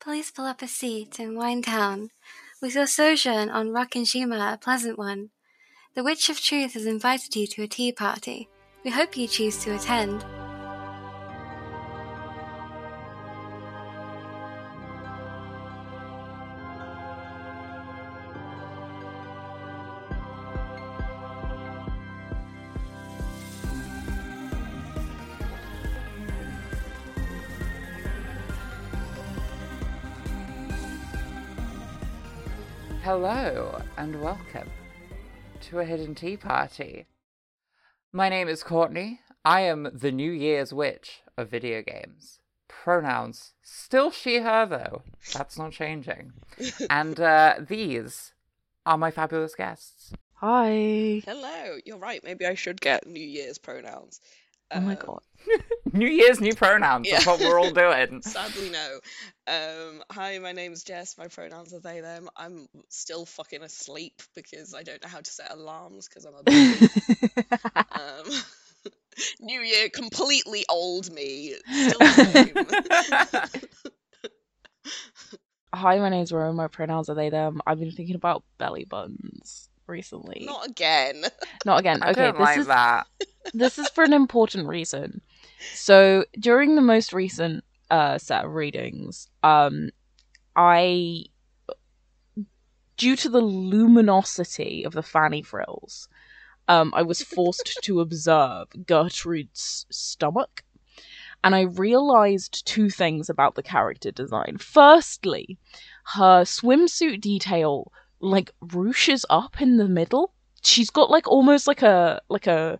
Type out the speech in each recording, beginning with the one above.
please pull up a seat in Winetown. With your sojourn on Rokkenshima a pleasant one. The Witch of Truth has invited you to a tea party. We hope you choose to attend. Hello and welcome to a hidden tea party. My name is Courtney. I am the New Year's witch of video games. Pronouns still she her though. That's not changing. and uh, these are my fabulous guests. Hi. Hello. You're right. Maybe I should get New Year's pronouns. Oh my Um, god. New Year's new pronouns. That's what we're all doing. Sadly, no. Um, hi, my name's Jess. My pronouns are they, them. I'm still fucking asleep because I don't know how to set alarms because I'm a baby. um, New Year, completely old me. Still the same. Hi, my name's Rome. My pronouns are they, them. I've been thinking about belly buttons recently. Not again. Not again. I okay, don't this like is that. this is for an important reason. So during the most recent uh, set of readings, um, I, due to the luminosity of the fanny frills, um, I was forced to observe Gertrude's stomach, and I realized two things about the character design. Firstly, her swimsuit detail like ruches up in the middle. She's got like almost like a like a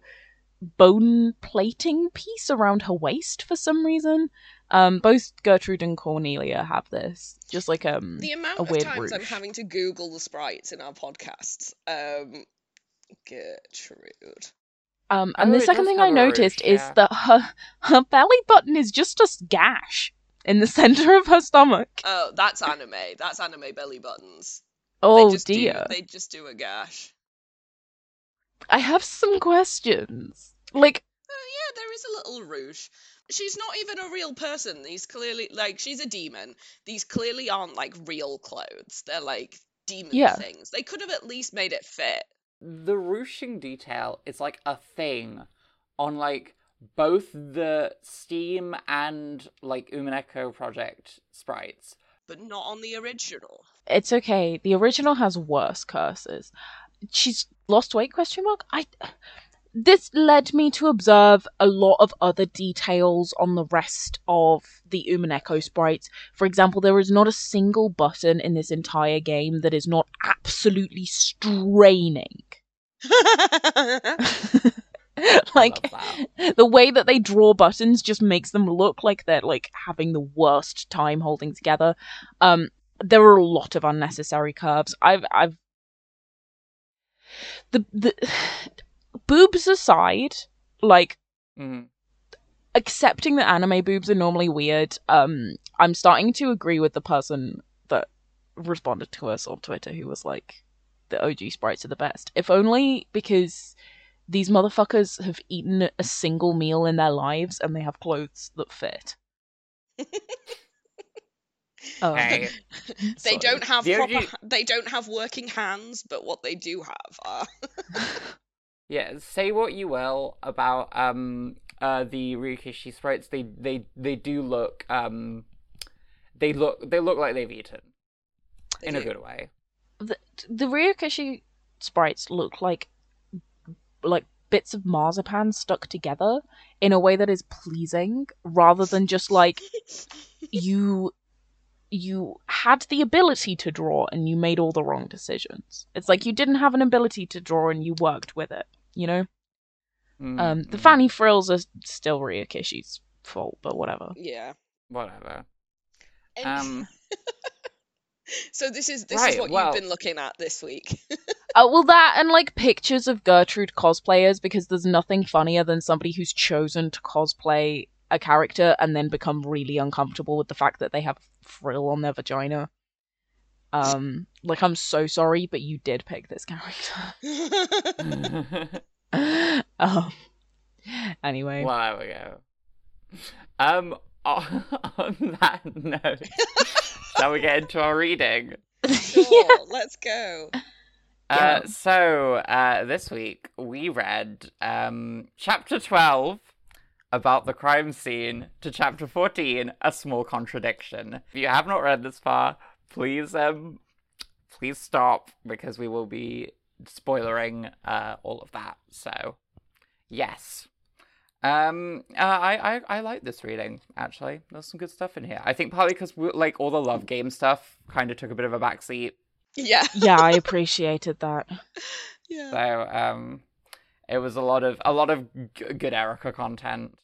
bone plating piece around her waist for some reason. Um, both Gertrude and Cornelia have this, just like um The amount a of weird times I'm having to Google the sprites in our podcasts. Um, Gertrude. Um, and Oh, the second thing I I a noticed ruche, is yeah. that her her belly button is just a gash in the center of her stomach. Oh, that's anime. That's anime belly buttons. Oh they just dear, Do, they just do a gash. I have some questions. Like, Oh yeah, there is a little rouge. She's not even a real person. These clearly, like, she's a demon. These clearly aren't like real clothes. They're like demon Yeah. things. They could have at least made it fit. the ruching detail is like a thing on like both the Steam and like Umineko project sprites. But not on the original. It's okay. The original has worse curses. She's lost weight? Question mark. I. This led me to observe a lot of other details on the rest of the Umineko sprites. For example, there is not a single button in this entire game that is not absolutely straining. like the way that they draw buttons just makes them look like they're like having the worst time holding together. Um, there are a lot of unnecessary curves. I've I've the the boobs aside, like Mhm. accepting that anime boobs are normally weird. Um, I'm starting to agree with the person that responded to us on Twitter who was like, "The OG sprites are the best." If only because these motherfuckers have eaten a single meal in their lives and they have clothes that fit. Um, Hey, they sorry. don't have The proper. OG They don't have working hands, but what they do have are. yeah. Say what you will about um uh the Ryukishi sprites. They they they do look um they look they look like they've eaten They in a good way. the the Ryukishi sprites look like like bits of marzipan stuck together in a way that is pleasing rather than just like you you had the ability to draw and you made all the wrong decisions. It's like you didn't have an ability to draw and you worked with it, you know? Mm, Um the mm, fanny frills are still Ryukishi's fault, but whatever. Yeah. whatever. And- Um, so this is this right, is what well- you've been looking at this week. Uh, well, that and like pictures of Gertrude cosplayers because there's nothing funnier than somebody who's chosen to cosplay a character and then become really uncomfortable with the fact that they have frill on their vagina. Um, like I'm so sorry, but you did pick this character. um, anyway, well, there we go. Um, on, on that note, Shall we get into our reading? Sure, let's go. Uh, Yeah. so uh, this week we read um, chapter twelve about the crime scene to chapter fourteen, a small contradiction. If you have not read this far, please um, please stop because we will be spoilering uh, all of that. So yes. Um, uh, I, I I like this reading actually. There's some good stuff in here. I think partly because like all the love game stuff kind of took a bit of a backseat Yeah. yeah, I appreciated that. Yeah. So um, it was a lot of a lot of g- good Erica content.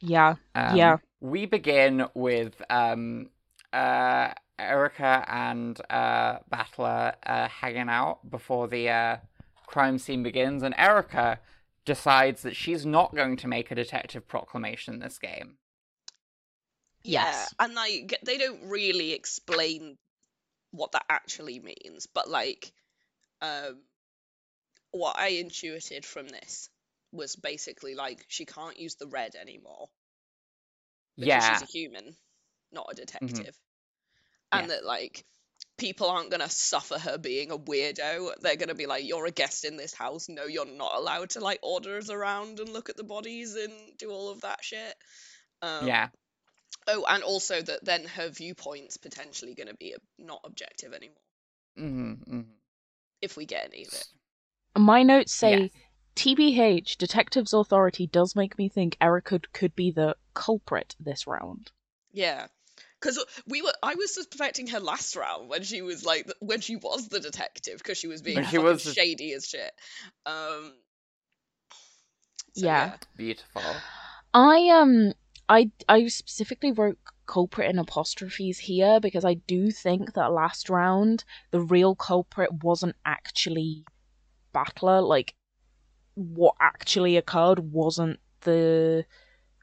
Yeah, Um, Yeah. We begin with um, uh, Erica and uh, Battler uh, hanging out before the uh, crime scene begins, and Erica decides that she's not going to make a detective proclamation in this game. Yeah, Yes. and like they don't really explain what that actually means, but like um what I intuited from this was basically like she can't use the red anymore because yeah, she's a human, not a detective. And Yes. that like people aren't going to suffer her being a weirdo. They're going to be like you're a guest in this house. No, you're not allowed to like order us around and look at the bodies and do all of that shit. Um, yeah, Oh, and also that then her viewpoint's potentially going to be not objective anymore hmm hmm if we get any of it. My notes say Yes. TBH, Detectives Authority does make me think Erica could be the culprit this round. Yeah, because we were. I was suspecting her last round when she was like when she was the detective because she was being When she was the- shady as shit. Um. so, Yeah. beautiful. I um I I specifically wrote culprit in apostrophes here because I do think that last round the real culprit wasn't actually Battler. Like what actually occurred wasn't the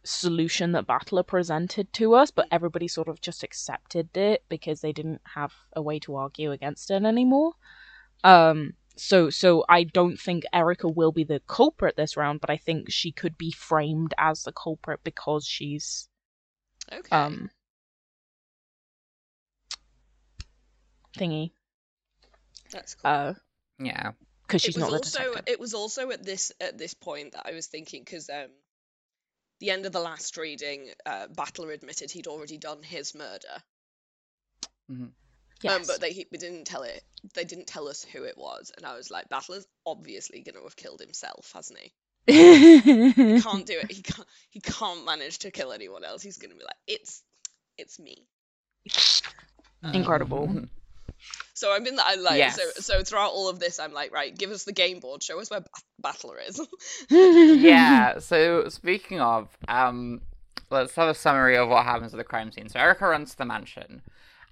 solution that Battler presented to us, but everybody sort of just accepted it because they didn't have a way to argue against it anymore. Um so so I don't think Erica will be the culprit this round, but I think she could be framed as the culprit because she's Okay. um thingy. That's cool. Uh Yeah, because she's was not the also detective. it was also at this at this point that I was thinking because um the end of the last reading, uh, Battler admitted he'd already done his murder. Yes. Um, but they he- didn't tell it. They didn't tell us who it was, and I was like, Battler's obviously going to have killed himself, hasn't he? He can't do it. He can't. He can't manage to kill anyone else. He's going to be like, it's, it's me. Um, Incredible. So I'm in that. Like. So Yes. so throughout all of this, I'm like, right, give us the game board. Show us where Ba- Battler is. yeah. So speaking of, um, let's have a summary of what happens at the crime scene. So Erica runs to the mansion,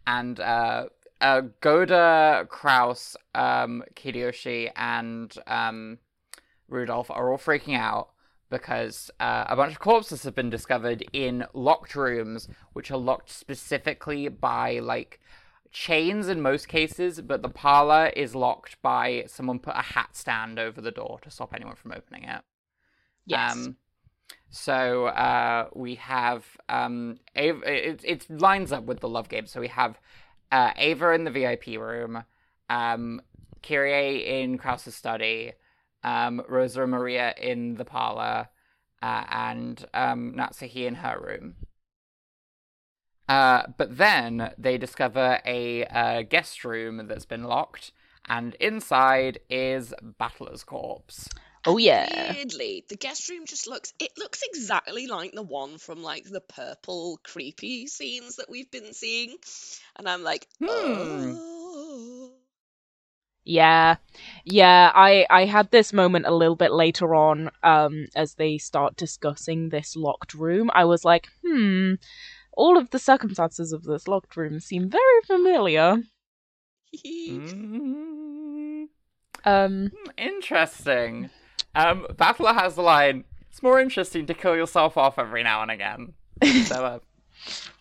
and uh, uh Goda, Kraus, um, Kiyoshi, and um, Rudolph are all freaking out because uh, a bunch of corpses have been discovered in locked rooms, which are locked specifically by like chains in most cases, but the parlor is locked by someone put a hat stand over the door to stop anyone from opening it. yes. Um, so uh, we have um, Ava, it, it lines up with the love game. So we have uh, Ava in the VIP room, um, Kyrie in Kraus's study, um, Rosa and Maria in the parlor, uh, and um, Natsuhi in her room. Uh, but then they discover a uh, guest room that's been locked, and inside is Battler's corpse. oh yeah. Weirdly, the guest room just looks. It looks exactly like the one from like the purple creepy scenes that we've been seeing, and I'm like, Hmm. oh. Yeah. Yeah, I I had this moment a little bit later on um as they start discussing this locked room. I was like, "Hmm, all of the circumstances of this locked room seem very familiar." Mm, Um interesting. Um, Battler has the line. It's more interesting to kill yourself off every now and again. So, uh,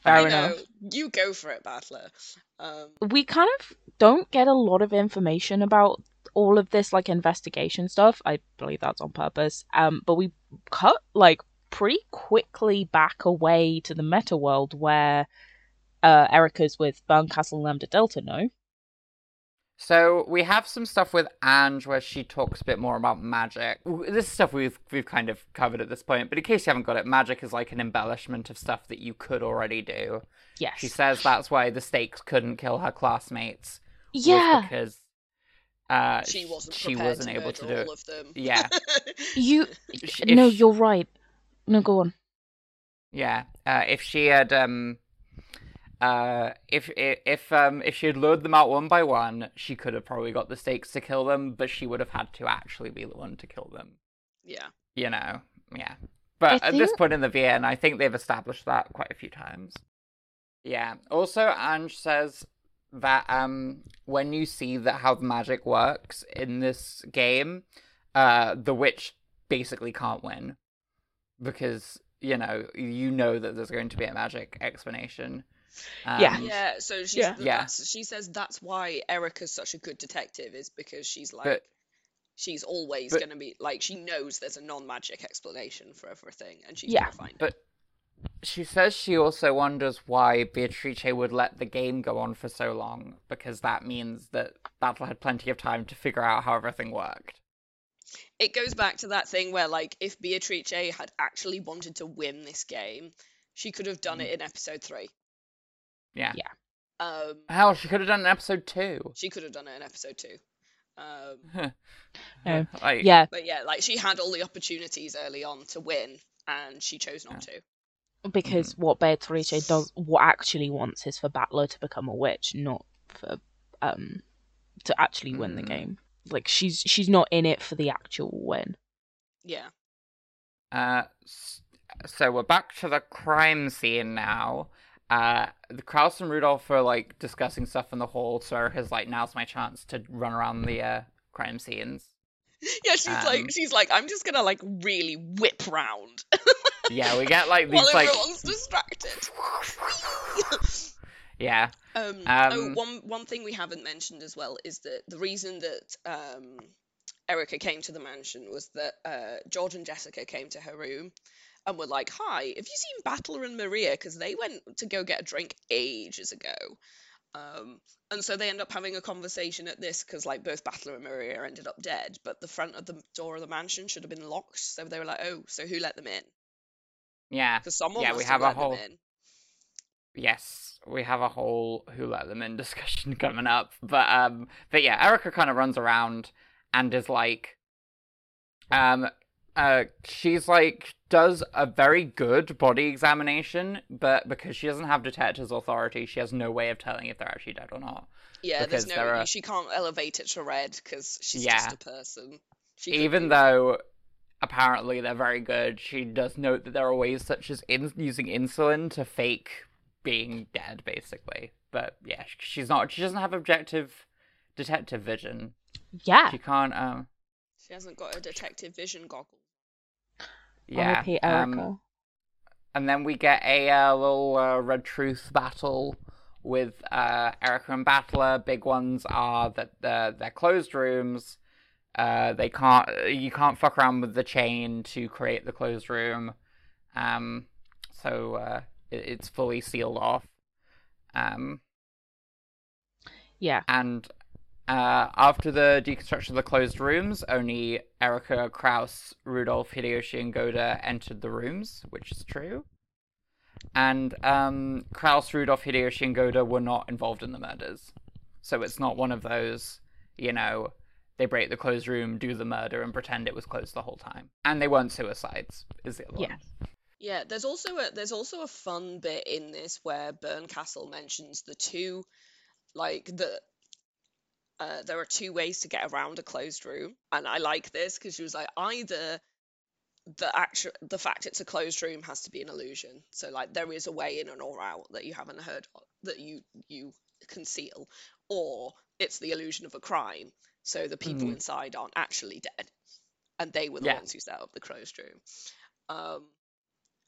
fair enough. You go for it, Battler. Um, we kind of don't get a lot of information about all of this like investigation stuff. I believe that's on purpose. Um, but we cut like pretty quickly back away to the meta world where uh, Erica's with Bernkastel Lambda Delta, no? So we have some stuff with Ange where she talks a bit more about magic. This is stuff we've we've kind of covered at this point, but in case you haven't got it, magic is like an embellishment of stuff that you could already do. Yes. She says that's why the stakes couldn't kill her classmates. was yeah. because uh, She wasn't she prepared wasn't to able to do it. of them. Yeah. You. If no, she- you're right. No, go on. Yeah, uh, if she had um, uh, if if if um if she had lured them out one by one, she could have probably got the stakes to kill them, but she would have had to actually be the one to kill them. yeah. You know, yeah. But I at this point in the VN, I think they've established that quite a few times. Yeah. Also, Ange says that um when you see that how the magic works in this game, uh, the witch basically can't win because you know you know that there's going to be a magic explanation. Yeah. Um, Yeah, so she's, Yeah. Yeah. She says that's why Erica's such a good detective is because she's like But- she's always but- gonna be like she knows there's a non-magic explanation for everything and she's Yeah. gonna find it. But she says she also wonders why Beatrice would let the game go on for so long, because that means that Battler had plenty of time to figure out how everything worked. It goes back to that thing where like if Beatrice had actually wanted to win this game, she could have done Mm. it in episode three. Yeah. Yeah. Um, Hell, she could have done it in episode two. she could have done it in episode two. Um, No. Like, Yeah, but yeah, like she had all the opportunities early on to win, and she chose not to. because what Beatrice does, what actually wants is for Battler to become a witch, not for um to actually win the Mm. game. Like she's she's not in it for the actual win. Yeah. Uh, so we're back to the crime scene now. Uh, the Kraus and Rudolph are like discussing stuff in the hall, so Erica's like, now's my chance to run around the uh, crime scenes. Yeah, she's Um, like, she's like, I'm just gonna like really whip round Yeah, we get like while these like. everyone's distracted. yeah. Um, oh, Um, one one thing we haven't mentioned as well is that the reason that um, Erica came to the mansion was that uh, George and Jessica came to her room and were like, "Hi, have you seen Battler and Maria? Because they went to go get a drink ages ago." Um, and so they end up having a conversation at this because like both Battler and Maria ended up dead, but the front of the door of the mansion should have been locked. So they were like, "Oh, so who let them in? Yeah. Because someone Yeah, we have, have a let whole- them in." Yes, we have a whole who let them in discussion coming up. But um but yeah, Erica kind of runs around and is like um uh she's like does a very good body examination, but because she doesn't have detective's authority, she has no way of telling if they're actually dead or not. Yeah, there's because there no. are- She can't elevate it to red because she's Yeah. just a person. She Even though apparently they're very good, she does note that there are ways such as in- using insulin to fake being dead, basically. But yeah, she's not. She doesn't have objective detective vision. Yeah. She can't. Um. she hasn't got a detective vision goggle. Yeah. R.I.P. Erica. Um, and then we get a uh, little uh, Red Truth battle with uh, Erica and Battler. Big ones are that uh, they're closed rooms. Uh, they can't. You can't fuck around with the chain to create the closed room. Um, so uh, it, it's fully sealed off. Um, yeah. and uh, after the deconstruction of the closed rooms, only Erica, Kraus, Rudolf, Hideyoshi, and Goda entered the rooms, which is true. And um, Kraus, Rudolf, Hideyoshi, and Goda were not involved in the murders. So it's not one of those, you know, they break the closed room, do the murder, and pretend it was closed the whole time. And they weren't suicides, is the other Yeah. one. Yeah, there's also a there's also a fun bit in this where Bernkastel mentions the two, like the. Uh, there are two ways to get around a closed room, and I like this because she was like either the actual the fact it's a closed room has to be an illusion, so like there is a way in and or out that you haven't heard of, that you you conceal, or it's the illusion of a crime, so the people Mhm. inside aren't actually dead, and they were the Yeah. ones who set up the closed room. Um,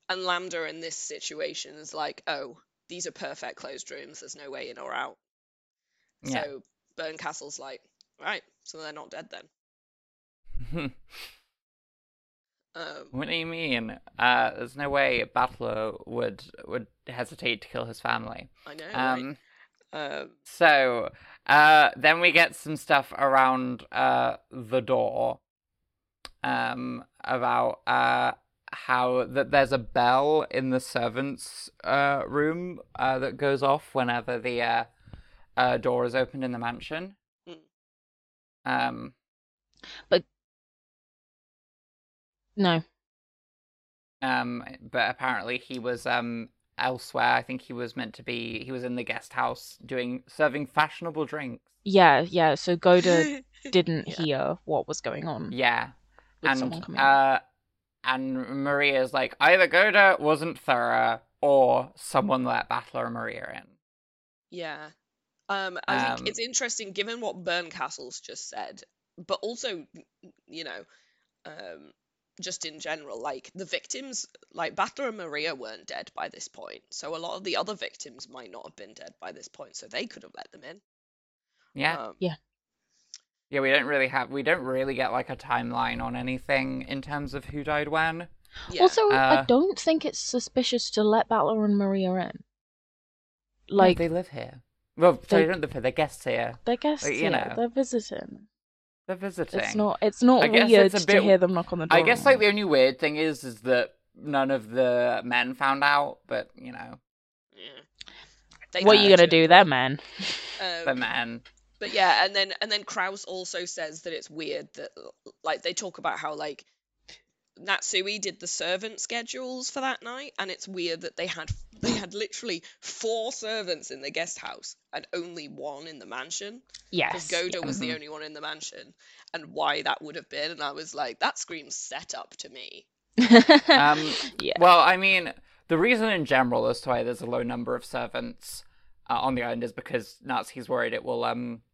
and Lambda in this situation is like, oh, these are perfect closed rooms. There's no way in or out. Yeah. So Bernkastel's like, right, so they're not dead then. Um, What do you mean? Uh, there's no way a Battler would would hesitate to kill his family. I know. Um, right? Um, so uh, then we get some stuff around uh the door. Um, about uh how that there's a bell in the servants' uh room uh that goes off whenever the uh, uh door is opened in the mansion. Mm. Um. But no. Um, but apparently he was um elsewhere. I think he was meant to be. He was in the guest house doing serving fashionable drinks. Yeah, yeah. So Goda didn't Yeah. hear what was going on Yeah, and uh, and Maria's like either Goda wasn't thorough or someone let Battler and Maria in. Yeah. Um, I Um, think it's interesting given what Bernkastel's just said, but also, you know, um, just in general, like the victims, like Battler and Maria weren't dead by this point, so a lot of the other victims might not have been dead by this point, so they could have let them in. Yeah, Um, yeah. We don't really have. We don't really get like a timeline on anything in terms of who died when. yeah. Also, I Uh, don't think it's suspicious to let Battler and Maria in. No, Like they live here. Well, so They- they don't live here. They're guests here. they're guests like, you here. know. They're visiting. They're visiting. It's not. It's not I guess weird it's a to hear them knock on the door. I guess like the only weird thing is is that none of the men found out, but you know, yeah. What are you gonna do there, man? the Um, men. But yeah, and then and then Kraus also says that it's weird that like they talk about how like Natsuhi did the servant schedules for that night, and it's weird that they had they had literally four servants in the guest house and only one in the mansion because Yes. Goda was the Mhm. only one in the mansion, and why that would have been, and I was like, that screams setup to me. Um, yeah. Well, I mean, the reason in general as to why there's a low number of servants uh, on the island is because Natsuhi's worried it will um, it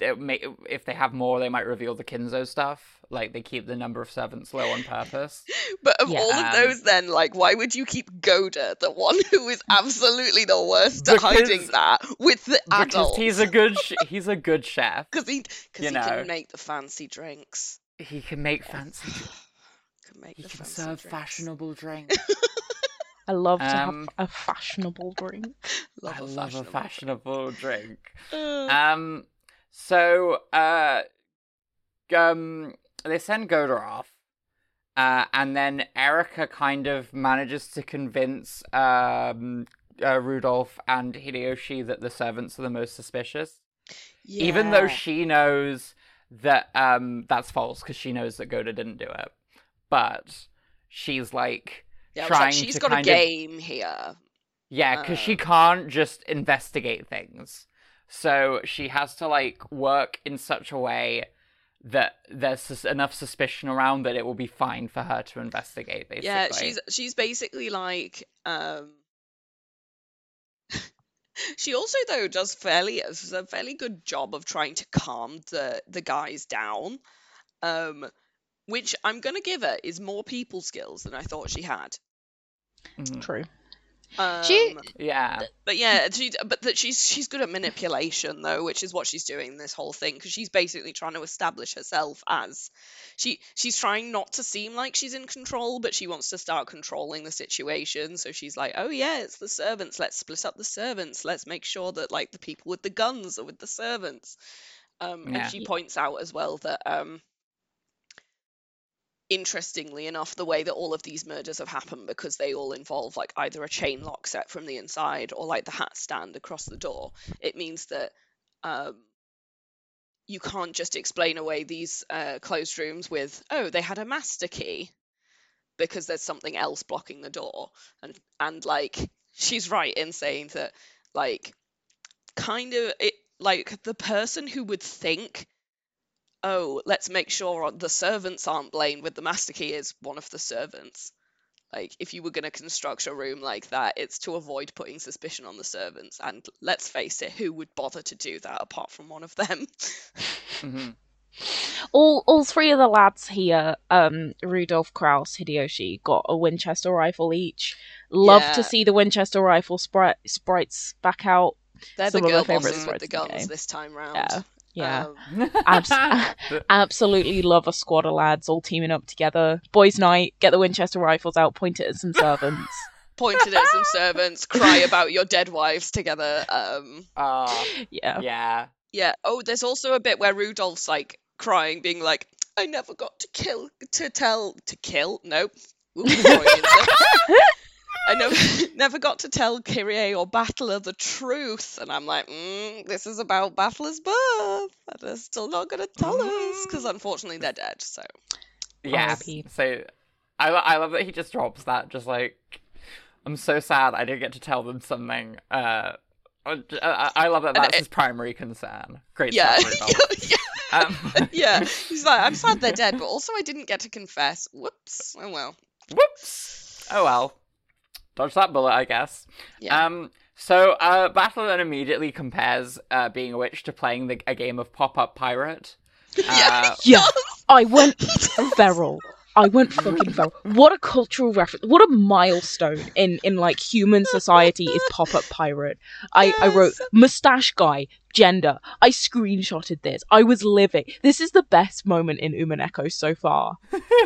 may, if they have more, they might reveal the Kinzo stuff. Like they keep the number of servants low on purpose. But of Yeah. all of those, then, like, why would you keep Goda, the one who is absolutely the worst at hiding that, with the because he's a good sh- he's a good chef. Because he, cause he know. can make the fancy drinks. He can make fancy. Can make He the can fancy serve drinks. fashionable drinks. I love to um, have a fashionable drink. Love I a love a fashionable fashionable drink. drink. Um, so uh, um, they send Goda off, uh, and then Erica kind of manages to convince um uh, Rudolph and Hideyoshi that the servants are the most suspicious, even though she knows that um that's false because she knows that Goda didn't do it, but she's like. yeah, was like, trying she's to got a kind of- game here. Yeah, because Uh. she can't just investigate things. So she has to like work in such a way that there's sus- enough suspicion around that it will be fine for her to investigate. Basically, Yeah, she's she's basically like um she also though does fairly does a fairly good job of trying to calm the the guys down. Um which I'm gonna give her is more people skills than I thought she had. Mhm. True. Um, She- yeah, but yeah, she but that she's she's good at manipulation though, which is what she's doing this whole thing because she's basically trying to establish herself as she she's trying not to seem like she's in control, but she wants to start controlling the situation. So she's like, "Oh yeah, it's the servants. Let's split up the servants. Let's make sure that like the people with the guns are with the servants." Um, Yeah. and she points out as well that um interestingly enough, the way that all of these murders have happened because they all involve like either a chain lock set from the inside or like the hat stand across the door, it means that um, you can't just explain away these uh, closed rooms with, oh, they had a master key because there's something else blocking the door. And and like she's right in saying that like kind of it like the person who would think oh, let's make sure the servants aren't blamed with the master key is one of the servants. Like, if you were going to construct a room like that, it's to avoid putting suspicion on the servants. And let's face it, who would bother to do that apart from one of them? hmm All all three of the lads here, um, Rudolph, Kraus, Hideyoshi, got a Winchester rifle each. Love Yeah. to see the Winchester rifle sprite, sprites back out. They're Some the of girl bosses with the sprites the guns game. this time round. Yeah. Yeah. Um, Abs- Absolutely love a squad of lads all teaming up together. Boys' night, get the Winchester rifles out, point it at some servants. pointed at some servants, cry about your dead wives together. Um, Ah, yeah. yeah. yeah. Oh, there's also a bit where Rudolph's like crying, being like, "I never got to kill, to tell, to kill." Nope. Oops, sorry, insert. I never, never got to tell Kyrie or Battler the truth, and I'm like, mm, this is about Battler's birth, and they're still not gonna tell us because unfortunately they're dead. So Yeah. So I, I love that he just drops that, just like, I'm so sad I didn't get to tell them something. Uh, I, I love that that's it- his primary concern. Great yeah, yeah, Um, yeah. He's like, I'm sad they're dead, but also I didn't get to confess. Whoops. Oh well. whoops. Oh well. Dodge that bullet, I guess. Yeah. Um. So, uh, Battler then immediately compares uh, being a witch to playing the, a game of pop-up pirate. Yeah. Uh, Yeah. I went feral. I went fucking feral. What a cultural reference. What a milestone in, in like human society is pop up pirate. I, I wrote mustache guy, gender. I screenshotted this. I was living. This is the best moment in Umineko so far.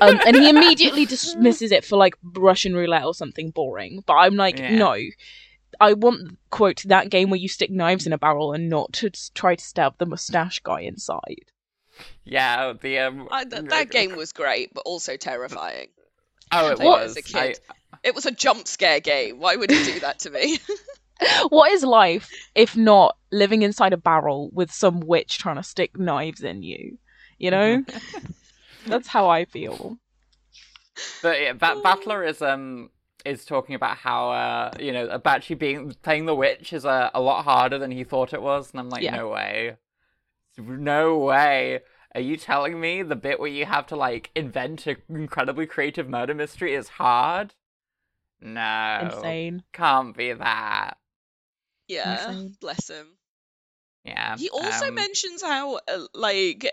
Um, and he immediately dismisses it for like Russian roulette or something boring. But I'm like, Yeah. no. I want, quote, that game where you stick knives in a barrel and not to try to stab the mustache guy inside. Yeah. The um. I, th- that game was great, but also terrifying. Oh, it was. as a I, kid. It was a jump scare game. Why would you do that to me? What is life if not living inside a barrel with some witch trying to stick knives in you? You know? That's how I feel. But yeah, ba- Battler is um is talking about how uh you know Abachi being playing the witch is a, a lot harder than he thought it was, and I'm like, Yeah. no way, no way. Are you telling me the bit where you have to like invent an incredibly creative murder mystery is hard? No, Insane. can't be that. yeah, Insane. bless him. Yeah. He also um, mentions how, uh, like,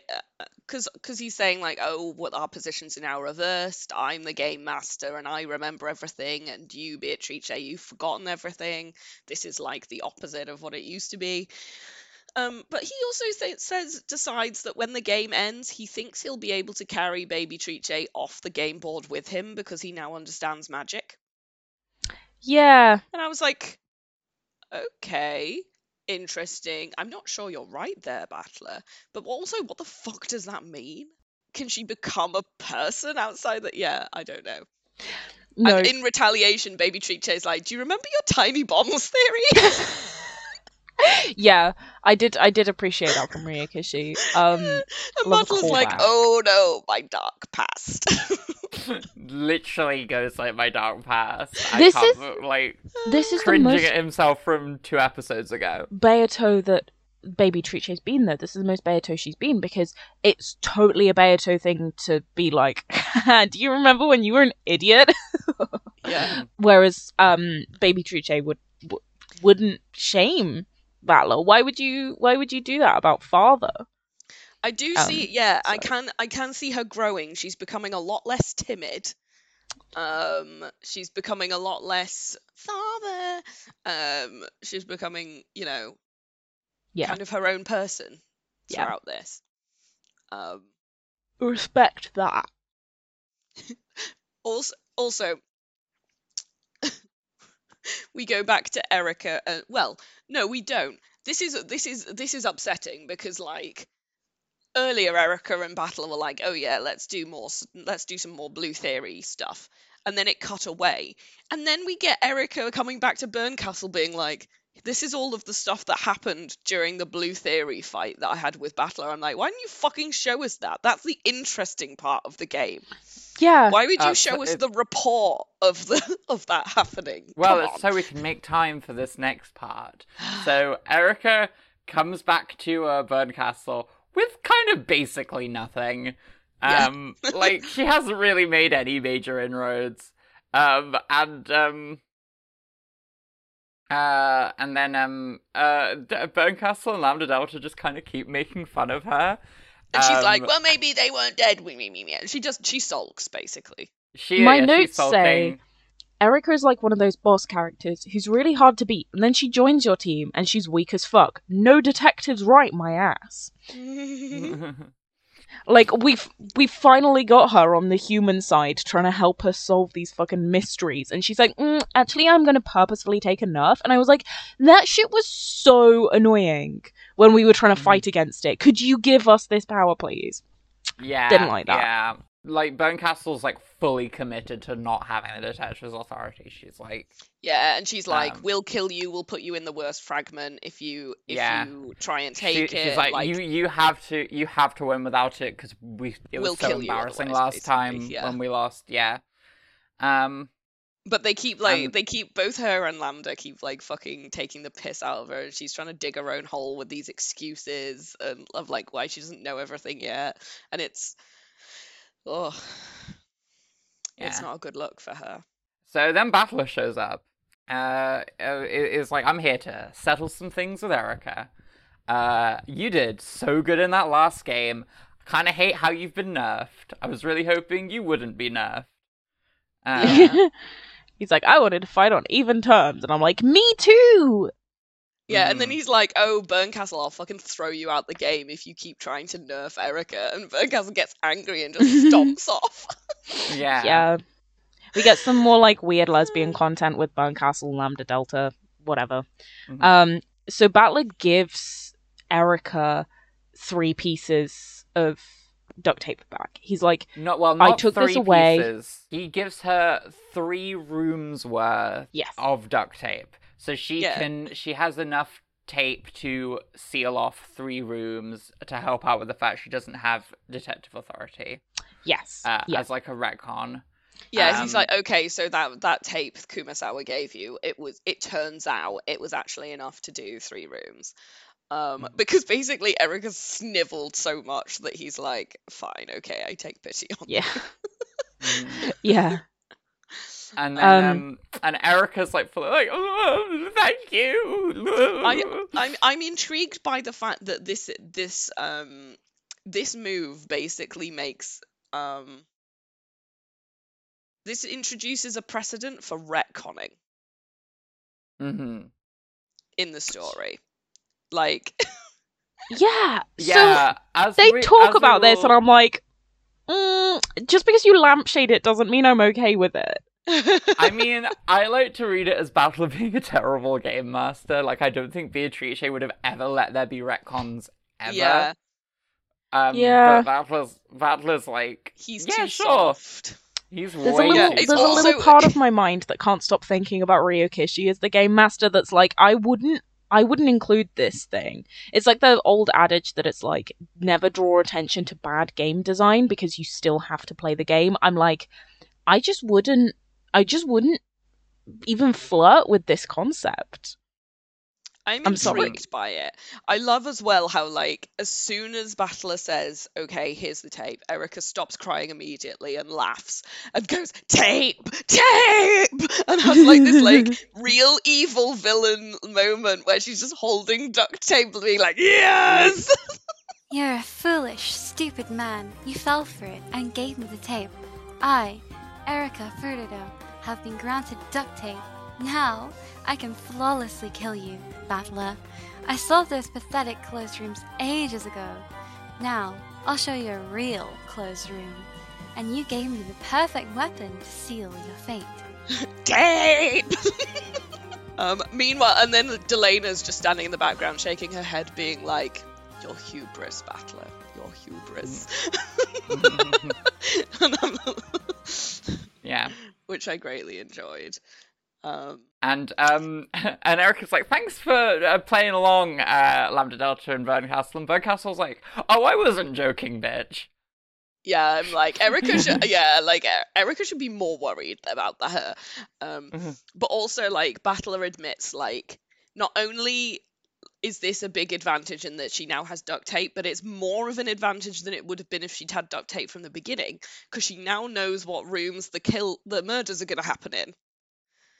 because because he's saying like, oh, what our positions are now reversed. I'm the game master, and I remember everything, and you, Beatrice, you've forgotten everything. This is like the opposite of what it used to be. Um, but he also sa- says decides that when the game ends, he thinks he'll be able to carry Baby Treat Triche off the game board with him because he now understands magic. Yeah. And I was like, okay, interesting. I'm not sure you're right there, Battler. But also, what the fuck does that mean? Can she become a person outside that? Yeah, I don't know. No. And in retaliation, Baby Triche is like, do you remember your tiny bombs theory? yeah. I did I did appreciate that from Ryukishi. Um and love a like, oh no, my dark past. literally goes like my dark past. This I is- can't, like this is the cringing most at himself from two episodes ago. Beato that Baby Triche's been though. This is the most Beato she's been because it's totally a Beato thing to be like, do you remember when you were an idiot? yeah. Whereas um Baby Triche would w- wouldn't shame Battler. Why would you why would you do that about father? I do Um, see, yeah, I can, I can see her growing. She's becoming a lot less timid. Um, she's becoming a lot less father. Um, she's becoming, you know, Yeah. kind of her own person Yeah. throughout this. Um, Respect that. also, also, we go back to Erica. Uh, well, no, we don't. This is this is this is upsetting because like earlier, Erica and Battler were like, "Oh yeah, let's do more. Let's do some more Blue Theory stuff," and then it cut away, and then we get Erica coming back to Bernkastel, being like. This is all of the stuff that happened during the Blue Theory fight that I had with Battler. I'm like, why didn't you fucking show us that? That's the interesting part of the game. Yeah. Why would you Uh, show us it- the report of the of that happening? Well, it's so we can make time for this next part. So Erica comes back to uh, Bernkastel with kind of basically nothing. Yeah. Um, like she hasn't really made any major inroads. Um, and um, uh, and then um, uh, Bernkastel and Lambda Delta just kind of keep making fun of her. And she's like, Um, well, maybe they weren't dead. We, me, me, me. And she just she sulks basically. She, My yeah, she's notes say- sulking. Erica is like one of those boss characters who's really hard to beat, and then she joins your team and she's weak as fuck. No detectives right my ass. Like we've we finally got her on the human side trying to help her solve these fucking mysteries, and she's like, mm, "Actually, I'm gonna purposefully take a nerf." And I was like, "That shit was so annoying when we were trying to fight against it. Could you give us this power, please?" yeah, Didn't like that. Yeah, like Bernkastel's like fully committed to not having the detective's authority. She's like, Yeah, and she's like, Um, "We'll kill you. We'll put you in the worst fragment if you if Yeah. you try and she- take it." she's like, you you have to you have to win without it because we it was We'll so kill embarrassing last time yeah. when we lost. Yeah. Um. But they keep like Um, they keep both her and Lambda keep like fucking taking the piss out of her, and she's trying to dig her own hole with these excuses and of like why she doesn't know everything yet, and it's oh, it's not a good look for her. So then Battler shows up. Uh, uh, is like, I'm here to settle some things with Erica. Uh, you did so good in that last game. I kind of hate how you've been nerfed. I was really hoping you wouldn't be nerfed. Uh, He's like, "I wanted to fight on even terms," and I'm like, "Me too." Yeah, and then Mm. he's like, "Oh, Bernkastel, I'll fucking throw you out the game if you keep trying to nerf Erica." And Bernkastel gets angry and just stomps off. yeah. Yeah. We get some more like weird lesbian content with Bernkastel, Lambda Delta, whatever. Mhm. Um, so Battler gives Erica three pieces of duct tape back. He's like, Not well. I Not took this three away. Pieces. He gives her three rooms worth yes, of duct tape, so she Yeah. can. She has enough tape to seal off three rooms to help out with the fact she doesn't have detective authority yes, uh, yeah. as like a retcon. Yeah, he's Um, like, okay, so that that tape Kumasawa gave you, it was it turns out it was actually enough to do three rooms. Um, Mm. because basically Eric has sniveled so much that he's like, fine, okay, I take pity on yeah, Mhm. yeah. And then um, Um, and Erica's like full of like, oh, thank you. I, I'm I'm intrigued by the fact that this this um this move basically makes um this introduces a precedent for retconning hmm in the story. Like Yeah. Yeah, as So they we- talk as we about this, and I'm like, mm, just because you lampshade it doesn't mean I'm okay with it. I mean, I like to read it as Battler being a terrible game master. Like, I don't think Beatrice would have ever let there be retcons ever. yeah, Um, Yeah. But Battler's, Battler's like, he's yeah, too sure. soft. He's There's way a little, Yeah, too it's there's a little part of my mind that can't stop thinking about Ryukishi as the game master. That's like, I wouldn't, I wouldn't include this thing. It's like the old adage that it's like, never draw attention to bad game design because you still have to play the game. I'm like, I just wouldn't, I just wouldn't even flirt with this concept. I'm, I'm sorry. intrigued by it. I love as well how like as soon as Battler says, "Okay, here's the tape," Erica stops crying immediately and laughs and goes, "Tape, tape," and has like this like real evil villain moment where she's just holding duct tape and being like, "Yes." You're a foolish, stupid man. You fell for it and gave me the tape. I, Erica Frudido, have been granted duct tape. Now, I can flawlessly kill you, Battler. I solved those pathetic closed rooms ages ago. Now, I'll show you a real closed room. And you gave me the perfect weapon to seal your fate. tape. um, meanwhile, and then Delena's just standing in the background, shaking her head, being like, "Your hubris, Battler. Your hubris." Yeah. Which I greatly enjoyed. Um, And um, and Erica's like, thanks for uh, playing along, uh, Lambda Delta and Bernkastel. And Bernkastel's like, oh, I wasn't joking, bitch. yeah, I'm like Erica. Should, yeah, like Erica should be more worried about the her. Um, Mhm. but also like Battler admits like not only is this a big advantage in that she now has duct tape, but it's more of an advantage than it would have been if she'd had duct tape from the beginning because she now knows what rooms the kill the murders are going to happen in.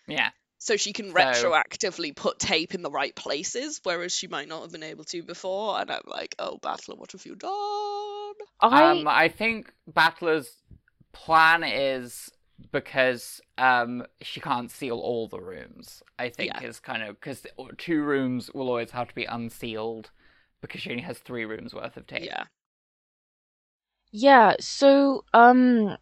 Yeah. So she can So- retroactively put tape in the right places, whereas she might not have been able to before. And I'm like, oh, Battler, what have you done? I Um, I think Battler's plan is because um she can't seal all the rooms. I think Yeah. is kind of because two rooms will always have to be unsealed because she only has three rooms worth of tape. Yeah. Yeah, so um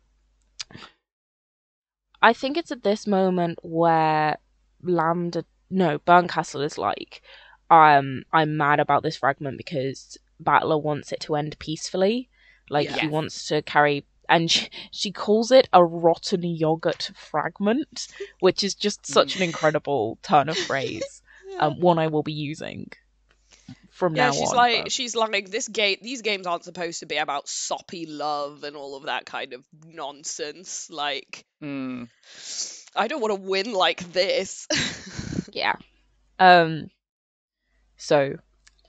I think it's at this moment where Lambda no, Bernkastel is like, um, I'm mad about this fragment because Battler wants it to end peacefully. Like he wants to carry and she, she calls it a rotten yogurt fragment, which is just such an incredible turn of phrase. Um, one I will be using from Yeah, now she's on. like but- she's like this game these games aren't supposed to be about soppy love and all of that kind of nonsense. Like Mm. I don't want to win like this. yeah um so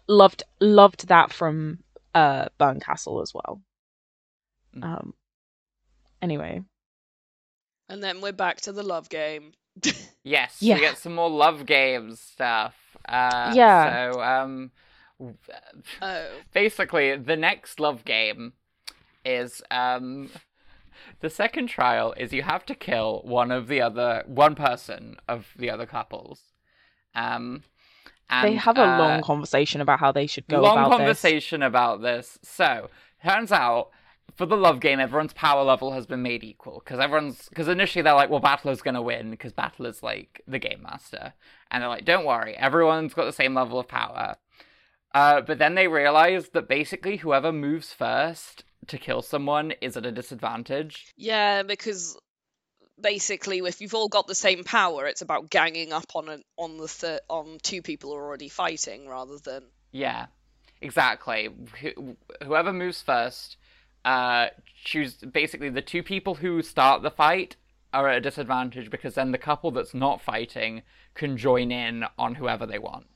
loved loved that from uh Bernkastel as well Mm. um anyway and then we're back to the love game. Yes, Yeah. we get some more love games stuff. Uh, Yeah. So um, w- Oh. basically, the next love game is um, the second trial is you have to kill one of the other one person of the other couples. Um, and, they have a uh, long conversation about how they should go long about this conversation about this. So turns out for the love game, everyone's power level has been made equal because everyone's because initially they're like, well, Battler's gonna win because Battler's like the game master, and they're like, don't worry, everyone's got the same level of power. Uh, but then they realize that basically whoever moves first to kill someone is at a disadvantage. Yeah, because basically, if you've all got the same power, it's about ganging up on a, on the thir- on two people who are already fighting rather than Yeah, exactly. Wh- whoever moves first, uh, choose basically the two people who start the fight are at a disadvantage because then the couple that's not fighting can join in on whoever they want.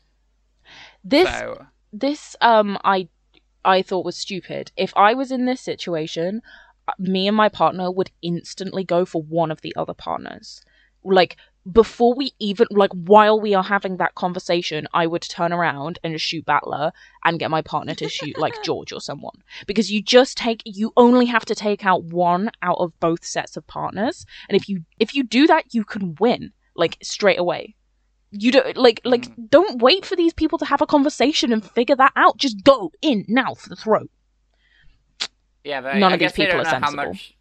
this so this um i i thought was stupid if i was in this situation uh, me and my partner would instantly go for one of the other partners like before we even like while we are having that conversation i would turn around and shoot battler and get my partner to shoot like george or someone. Because you just take you only have to take out one out of both sets of partners. And if you if you do that you can win like straight away. You don't like like mm. don't wait for these people to have a conversation and figure that out. Just go in now for the throat. Yeah, but None I of these people are know how sensible. much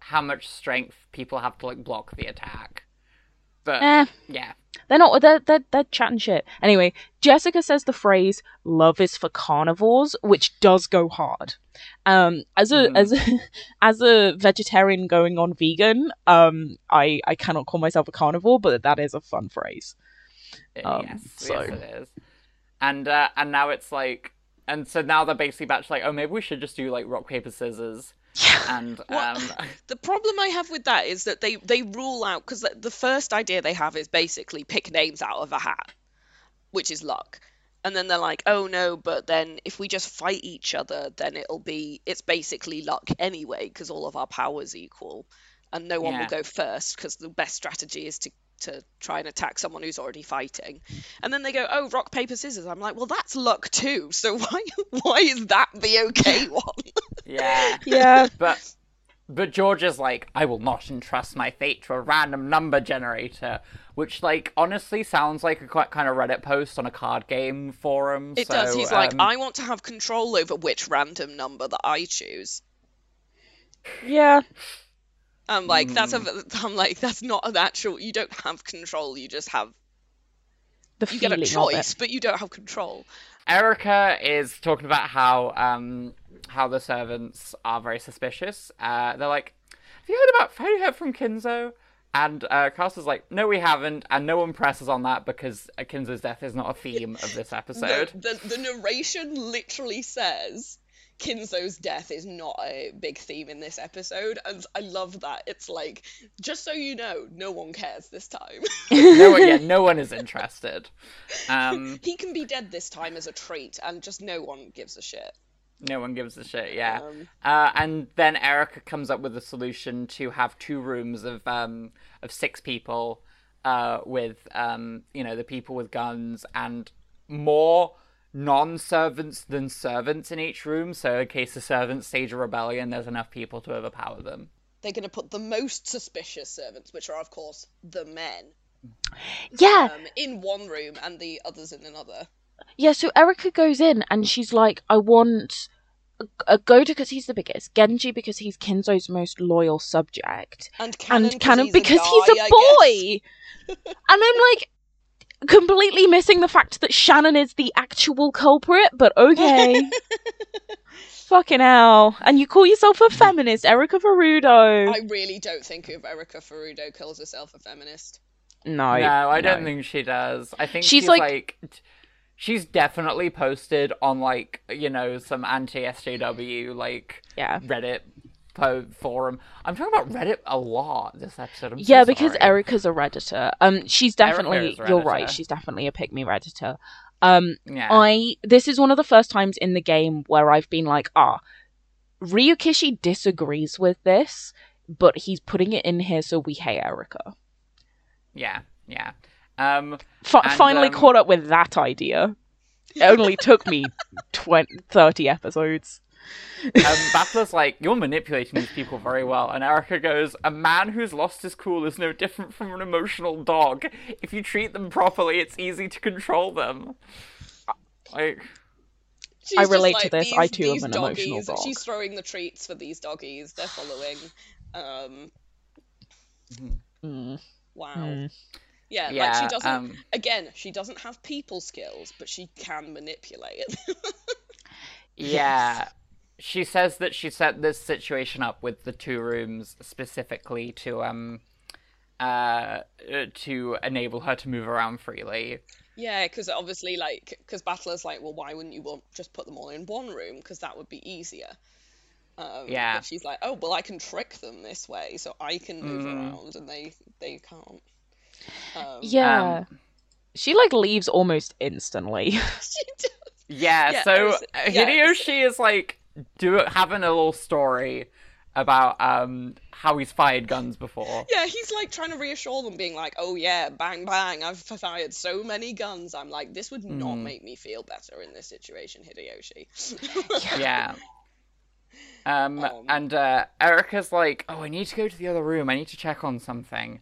how much strength people have to like block the attack. But eh yeah, they're not they're, they're they're chatting shit anyway jessica says the phrase love is for carnivores which does go hard um as a Mhm. as a as a vegetarian going on vegan um i i cannot call myself a carnivore but that is a fun phrase Um, yes, so- yes, it is. And uh, and now it's like, and so now they're basically back to like, oh, maybe we should just do like rock paper scissors. And What- um, The problem I have with that is that they they rule out because the, the first idea they have is basically pick names out of a hat, which is luck. And then they're like, "Oh no, but then if we just fight each other, then it'll be it's basically luck anyway because all of our powers equal, and no one Yeah. will go first because the best strategy is to to try and attack someone who's already fighting." And then they go, "Oh, rock paper scissors." I'm like, "Well, that's luck too. So why why is that the okay one?" yeah, yeah but but George is like, I will not entrust my fate to a random number generator, which like honestly sounds like a quite kind of Reddit post on a card game forum. It so, does. He's like, um, I want to have control over which random number that I choose. yeah I'm like, that's a. Hmm. I'm like, that's not an actual. You don't have control. You just have. the You get a choice, but you don't have control. Erica is talking about how um how the servants are very suspicious. Uh, they're like, "Have you heard about? Have you heard from Kinzo?" And uh, Castle's like, "No, we haven't," and no one presses on that because uh, Kinzo's death is not a theme of this The, episode. the the narration literally says Kinzo's death is not a big theme in this episode, and I love that. It's like, just so you know, no one cares this time. no one, yeah, no one is interested. Um, he can be dead this time as a treat, and just no one gives a shit. no one gives a shit. Yeah. Um, Uh, and then Erica comes up with a solution to have two rooms of um of six people, uh, with um you know the people with guns and more non-servants than servants in each room. So in case the servants stage a rebellion, there's enough people to overpower them. they're going to put the most suspicious servants, which are of course the men, Yeah, um, in one room and the others in another. yeah. So Erica goes in and she's like, I want a Gohda because he's the biggest, Genji because he's Kinzo's most loyal subject, And Kanon, and Kanon he's because a he's guy, a I boy. and I'm like completely missing the fact that Shannon is the actual culprit, but okay. Fucking hell. And you call yourself a feminist, Erica Furudo. I really don't think of Erica Furudo calls herself a feminist. No. no, I don't think she does. I think She's she's, like- like... she's definitely posted on like you know some anti SJW like Yeah. Reddit po- forum. I'm talking about Reddit a lot this episode. I'm so yeah, because sorry. Erica's a redditor. Um, she's definitely. You're right. She's definitely a pick me redditor. Um, Yeah. I this is one of the first times in the game where I've been like, ah, Ryukishi disagrees with this, but he's putting it in here so we hate Erica. Yeah, yeah. Um, F- And, finally um, caught up with that idea. It only took me 20, 30 episodes. Um, Battler's like, you're manipulating these people very well. And Erica goes, a man who's lost his cool is no different from an emotional dog. If you treat them properly, it's easy to control them. Like, She's I just relate to this. These, I too am these an emotional dog. She's throwing the treats for these doggies. They're following. Um, Mm. wow. Mm. Yeah, yeah. like she doesn't. um, Again, she doesn't have people skills, but she can manipulate yeah. She says that she set this situation up with the two rooms specifically to um uh uh, to enable her to move around freely. yeah, because obviously, like, because Battler's like, well, why wouldn't you want just put them all in one room? Because that would be easier. Um, Yeah. But she's like, oh, well, I can trick them this way, so I can move Mm. around, and they they can't. Um, Yeah. Um, she like leaves almost instantly. she does. Yeah, Yeah, so it's- uh, yeah, Hideyoshi is like do having a little story about um how he's fired guns before. Yeah, he's like trying to reassure them, being like, "Oh yeah, bang bang, I've fired so many guns." I'm like, this would not Mm. make me feel better in this situation, Hideyoshi. Yeah. Um, Um, and uh, Erica's like, "Oh, I need to go to the other room. I need to check on something."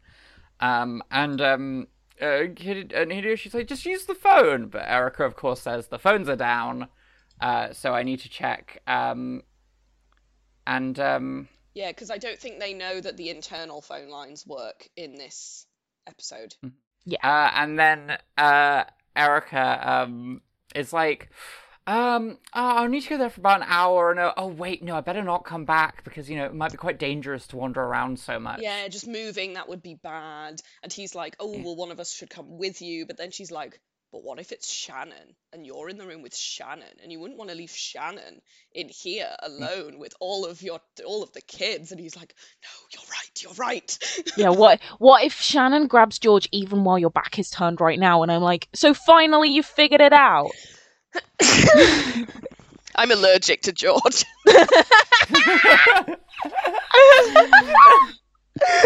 Um, and um, uh, Hide- and Hideyoshi's like, "Just use the phone." But Erica, of course, says the phones are down, uh, so I need to check. Um, and um, Yeah, because I don't think they know that the internal phone lines work in this episode. Yeah, uh, and then uh, Erica um, is like, um, oh, I'll need to go there for about an hour. And uh, oh, wait, no, I better not come back because you know it might be quite dangerous to wander around so much. Yeah, just moving, that would be bad. And he's like, oh, well, one of us should come with you. But then she's like, but what if it's Shannon and you're in the room with Shannon and you wouldn't want to leave Shannon in here mm. alone with all of your all of the kids? And he's like, no, you're right, you're right. yeah, what what if Shannon grabs George even while your back is turned right now? And I'm like, so finally you figured it out. I'm allergic to George.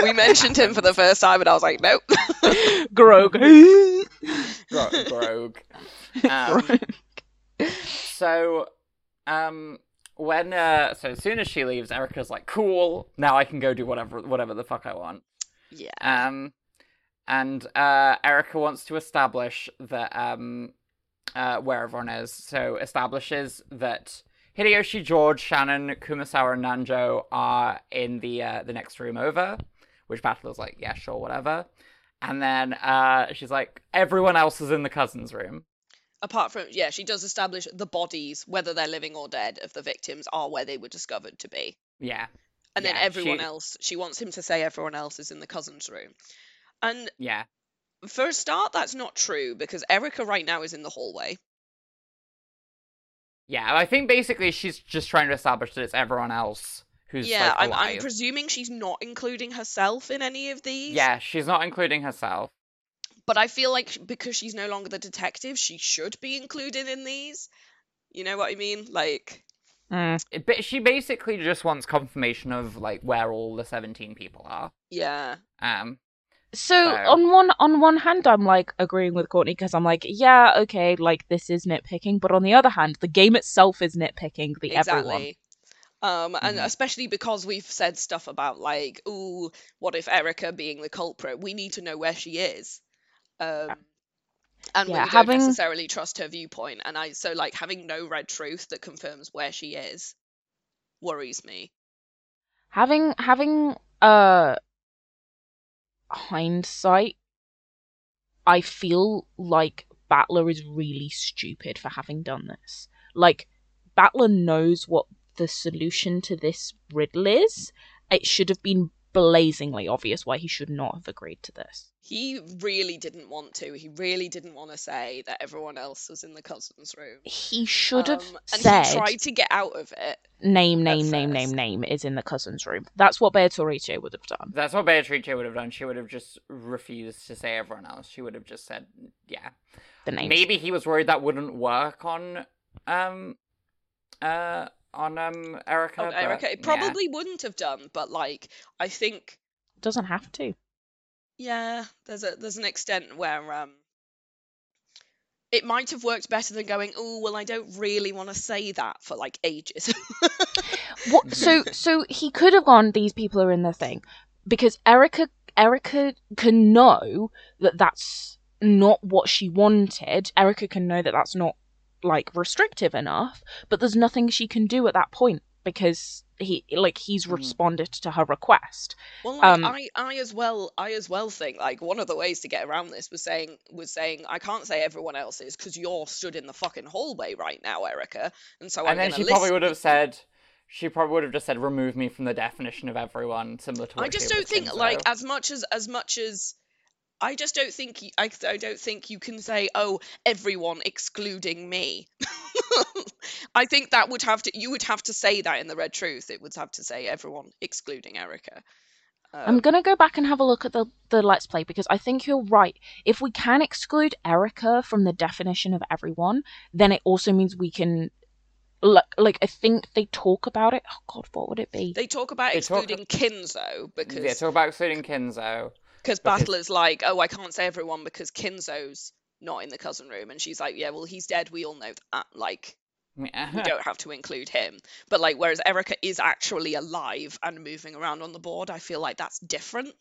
we mentioned him for the first time, and I was like, nope. Grog. Gro- Grogue. Um, so, um, when uh, so as soon as she leaves, Erica's like, "Cool, now I can go do whatever whatever the fuck I want." yeah. Um, and uh, Erica wants to establish that um, uh, where everyone is. So establishes that Hideyoshi, George, Shannon, Kumasawa, and Nanjo are in the uh, the next room over. Which Battler's like, yeah, sure, whatever. And then uh, she's like, everyone else is in the cousins' room. Apart from, yeah, she does establish the bodies, whether they're living or dead, of the victims are where they were discovered to be. Yeah, And then everyone she- else, she wants him to say everyone else is in the cousin's room. And yeah, for a start, that's not true because Erica right now is in the hallway. Yeah. I think basically she's just trying to establish that it's everyone else who's yeah, like, I'm, I'm presuming she's not including herself in any of these. Yeah, she's not including herself. But I feel like because she's no longer the detective, she should be included in these. You know what I mean? Like, Mm. But she basically just wants confirmation of like where all the seventeen people are. yeah. Um, So on one on one hand, I'm like agreeing with Courtney because I'm like, yeah, okay, like this is nitpicking. But on the other hand, the game itself is nitpicking the everyone. Exactly. Um, and Mhm. especially because we've said stuff about like, ooh, what if Erica being the culprit? We need to know where she is. Um, and Yeah, we having- don't necessarily trust her viewpoint. And I so like having no red truth that confirms where she is worries me. having having uh hindsight i feel like battler is really stupid for having done this. Like battler knows what the solution to this riddle is. It should have been blazingly obvious why he should not have agreed to this He really didn't want to. He really didn't want to say that everyone else was in the cousins' room. he should have Um, and he tried to get out of it. name name name first. name name is in the cousin's room that's what beatrice would have done That's what Beatrice would have done. She would have just refused to say everyone else. She would have just said, yeah. the name. Maybe he was worried that wouldn't work on, um, uh, on um Erica. Oh, but, Erica, it yeah. probably wouldn't have done, but like I think it doesn't have to yeah, there's a there's an extent where um it might have worked better than going, oh well I don't really want to say that for like ages. What? So so he could have gone. These people are in the thing because Erica Erica can know that that's not what she wanted. Erica can know that that's not like restrictive enough. But there's nothing she can do at that point because he like he's Mhm. responded to her request. Well, like Um, I, I as well, I as well think like one of the ways to get around this was saying was saying I can't say everyone else is because you're stood in the fucking hallway right now, Erica, and so I'm and then gonna she probably would have said, she probably would have just said, remove me from the definition of everyone, similar to what I just don't think Kinzo. like as much as as much as I just don't think y- I, I don't think you can say oh everyone excluding me. I think that would have to you would have to say that in the red truth. It would have to say everyone excluding Erica. I'm Um, gonna go back and have a look at the the let's play because I think you're right. If we can exclude Erica from the definition of everyone, then it also means we can. Like, like I think they talk about it. Oh God, what would it be? they talk about They talk- excluding Kinzo because Yeah, talk about excluding Kinzo. Because Battler's like, oh, I can't say everyone because Kinzo's not in the cousin room, and she's like, yeah, well, he's dead. We all know that. Like, we don't have to include him. But like, whereas Erica is actually alive and moving around on the board, I feel like that's different.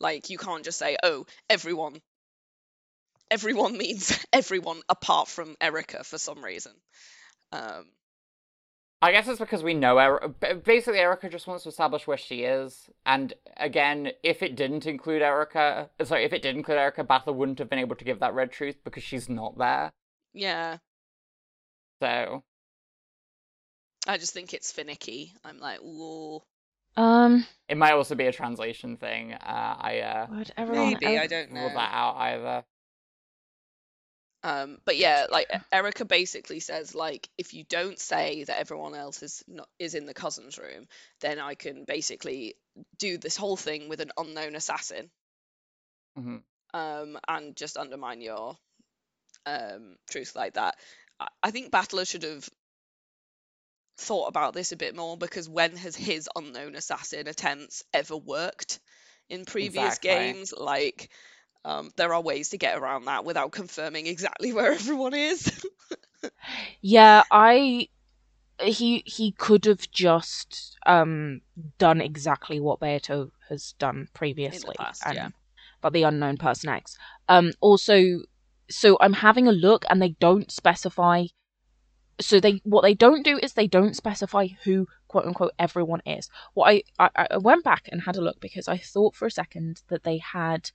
Like, you can't just say, oh, everyone. Everyone means everyone apart from Erica for some reason. Um, I guess it's because we know Erica. Basically, Erica just wants to establish where she is. And again, if it didn't include Erica, sorry, if it did include Erica, Battler wouldn't have been able to give that red truth because she's not there. yeah, So I just think it's finicky. I'm like, ooh, Um, it might also be a translation thing. Uh, I uh, would everyone maybe I don't ruled know. that out either. Um, but yeah, like Erica basically says, like, if you don't say that everyone else is not is in the cousins room, then I can basically do this whole thing with an unknown assassin, hmm um, and just undermine your um truth like that. I, I think Battler should have thought about this a bit more because when has his unknown assassin attempts ever worked in previous Exactly. games? Like, um, there are ways to get around that without confirming exactly where everyone is. Yeah, I. He he could have just um done exactly what Beato has done previously, past, and yeah. but the unknown person X. Um, also, so I'm having a look, and they don't specify. So they what they don't do is they don't specify who quote unquote everyone is. What I I, I went back and had a look because I thought for a second that they had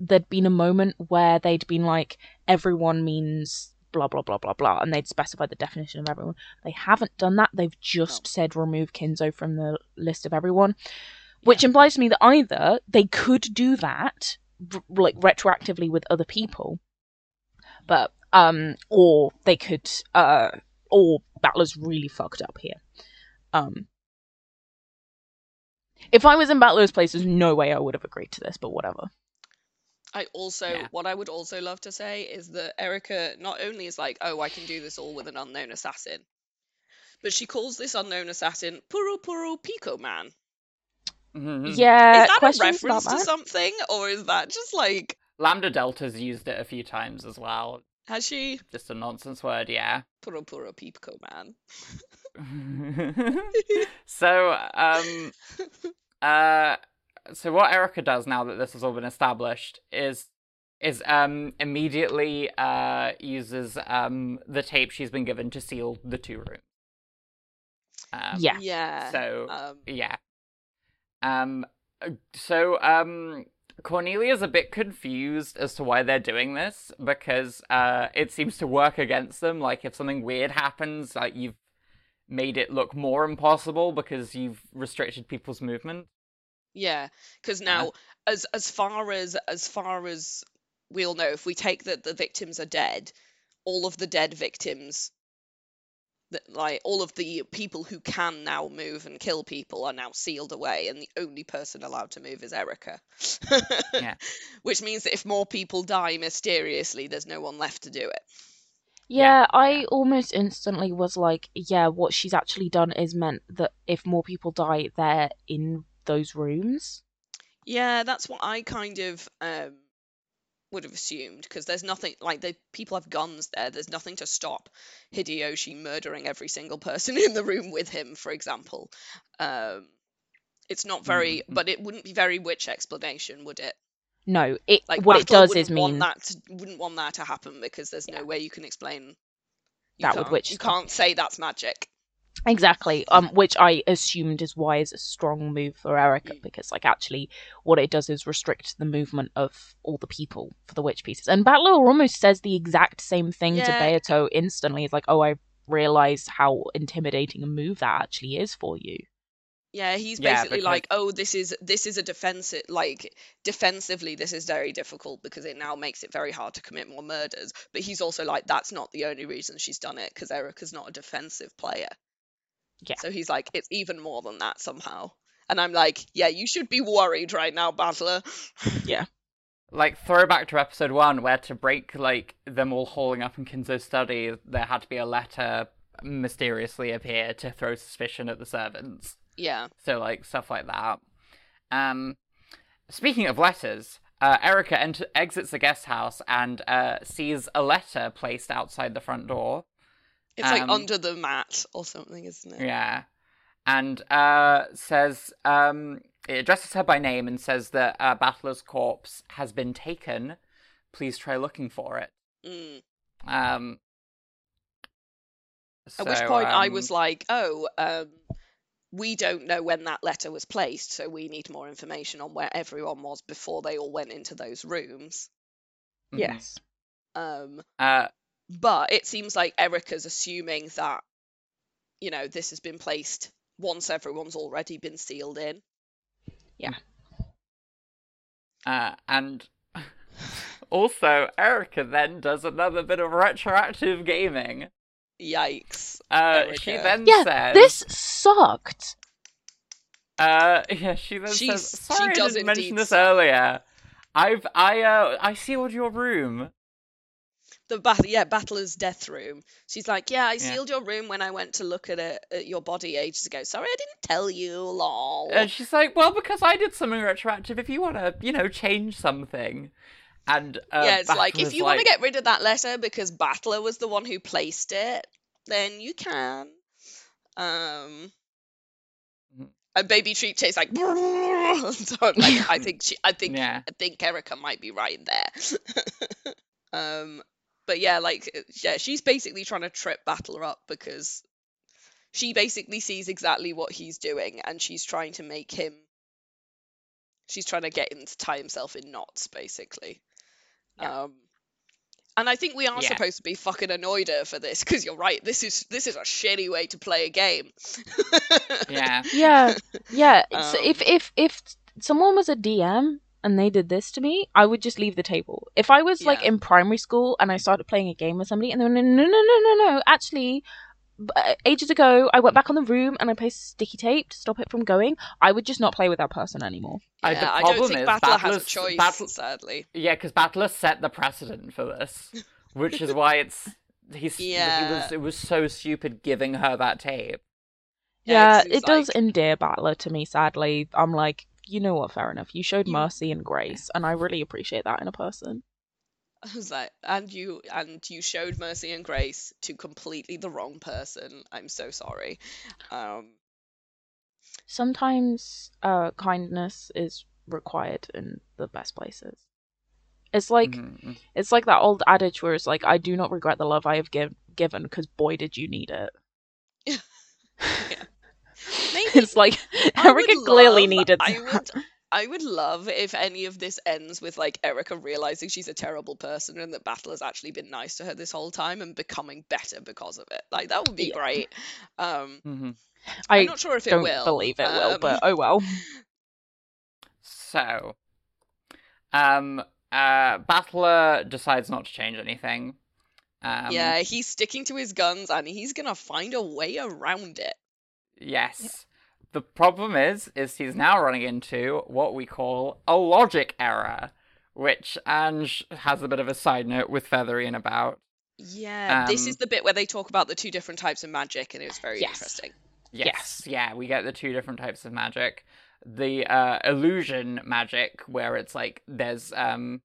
there'd been a moment where they'd been like everyone means blah blah blah blah blah and they'd specified the definition of everyone. They haven't done that. They've just said remove kinzo from the list of everyone which implies to me that either they could do that like retroactively with other people but um or they could uh or battler's really fucked up here. Um if I was in Battler's place, there's no way I would have agreed to this, but whatever. I also, Yeah. what I would also love to say is that Erica not only is like, oh, I can do this all with an unknown assassin, but she calls this unknown assassin Puro Puro Pico Man. hmm Yeah, is that a reference to something, or is that just like, Lambdadelta's used it a few times as well. Has she? Just a nonsense word, yeah. Puro puro peepco man. so, um, uh, so what Erica does now that this has all been established is is um immediately uh uses um the tape she's been given to seal the two rooms. Um, Yeah. Yeah. So Um, yeah. Um. So um. Cornelia's a bit confused as to why they're doing this because uh, it seems to work against them. Like if something weird happens, like you've made it look more impossible because you've restricted people's movement. Yeah, because Uh-huh. now, as as far as as far as we'll know, if we take that the victims are dead, all of the dead victims, that like all of the people who can now move and kill people are now sealed away, and the only person allowed to move is Erica. Yeah. Which means that if more people die mysteriously, there's no one left to do it. Yeah, I almost instantly was like, yeah, what she's actually done is meant that if more people die, they're in those rooms. Yeah, that's what I kind of um would have assumed because there's nothing like the people have guns there. There's nothing to stop Hideyoshi murdering every single person in the room with him, for example. Um, it's not very, Mhm. but it wouldn't be very witch explanation, would it? No, it Like what it does is mean that to, wouldn't want that to happen because there's Yeah. no way you can explain. You That would can't- witch You stuff. can't say that's magic. Exactly, um, which I assumed is why is a strong move for Erica because like actually what it does is restrict the movement of all the people for the witch pieces. And Battler almost says the exact same thing to Beato instantly. It's like, oh, I realize how intimidating a move that actually is for you. Yeah, he's Yeah, basically because- like, oh, this is this is a defensive like defensively this is very difficult because it now makes it very hard to commit more murders. But he's also like, that's not the only reason she's done it because Erica's not a defensive player. Yeah. So he's like, it's even more than that somehow. And I'm like, yeah, you should be worried right now, Battler. Like throwback to episode one, where to break like them all hauling up in Kinzo's study, there had to be a letter mysteriously appear to throw suspicion at the servants. Yeah. So like stuff like that. Um, speaking of letters, uh, Erica ent- exits the guest house and uh, sees a letter placed outside the front door. It's like Um, under the mat or something, isn't it? Yeah, and uh, says um, it addresses her by name and says that uh, Battler's corpse has been taken. Please try looking for it. Mm. Um, At which so, point I um, was like, oh, um, we don't know when that letter was placed, so we need more information on where everyone was before they all went into those rooms. mhm. Yes. Um, Uh, but it seems like Erica's assuming that, you know, this has been placed once everyone's already been sealed in. Yeah. Uh, and also, Erica then does another bit of retroactive gaming. Yikes. Uh, she Erica. then Yeah, says, this sucked. Uh, yeah, she then She's- says, she "Sorry, I didn't mention this suck." earlier. I've I uh I sealed your room. The bat- yeah, Battler's death room. She's like, yeah, I Yeah. sealed your room when I went to look at it at your body ages ago. Sorry, I didn't tell you, lol. And she's like, "Well, because I did something retroactive. If you want to, you know, change something." And uh, yeah, it's like if Battler's you want to get rid of that letter because Battler was the one who placed it, then you can. Um, Mhm. and Baby Treat tastes like. so like, I think she, I think, Yeah. I think Erica might be right there. um, but yeah, like, uh, yeah, she's basically trying to trip Battler up because she basically sees exactly what he's doing, and she's trying to make him. She's trying to get him to tie himself in knots, basically. Yeah. Um, and I think we are Yeah. supposed to be fucking annoyed her for this because you're right. This is this is a shitty way to play a game. yeah, Yeah, yeah. so Um, if if if someone was a DM and they did this to me, I would just leave the table. If I was like in primary school and I started playing a game with somebody and they went, no, no, no, no, no, actually, uh, ages ago I went back on the room and I placed sticky tape to stop it from going, I would just not play with that person anymore. Uh, Yeah, the I don't think is Battler has a choice, Battler- sadly. yeah, because Battler set the precedent for this, which is why it's he's Yeah. he was it was so stupid giving her that tape. Yeah, it's it does endear Battler to me. Sadly, I'm like, you know what? Fair enough. You showed You- mercy and grace, and I really appreciate that in a person. I was like, and you and you showed mercy and grace to completely the wrong person. I'm so sorry. Um, Sometimes uh, kindness is required in the best places. It's like Mhm. it's like that old adage where it's like, "I do not regret the love I have give- given, because boy did you need it." maybe It's like Erica clearly love- needed I that. would I would love if any of this ends with like Erica realizing she's a terrible person and that Battle has actually been nice to her this whole time and becoming better because of it. Like that would be Yeah. great. Um, Mhm. I I'm not sure if it don't will. believe it will, Um, but oh well. So, um, uh, Battler decides not to change anything. Um, yeah, he's sticking to his guns and he's gonna find a way around it. Yes. The problem is, is he's now running into what we call a logic error, which Ange has a bit of a side note with Featherine about. Yeah, this Um, is the bit where they talk about the two different types of magic, and it was very Yes. interesting. Yes, Yes. yeah, we get the two different types of magic. The uh, illusion magic, where it's like there's um,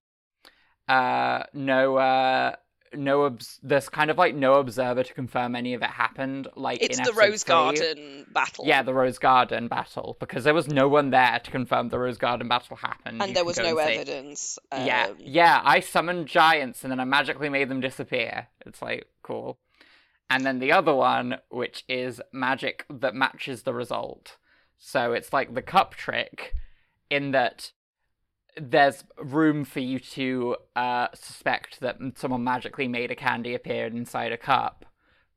uh, no uh, no obs- there's kind of like no observer to confirm any of it happened. Like It's in the Rose three. Garden battle. Yeah, the Rose Garden battle because there was no one there to confirm the Rose Garden battle happened. and You there was no evidence. Yeah, um, yeah. I summoned giants and then I magically made them disappear. It's like cool. And then the other one, which is magic that matches the result. So it's like the cup trick, in that there's room for you to uh, suspect that someone magically made a candy appear inside a cup.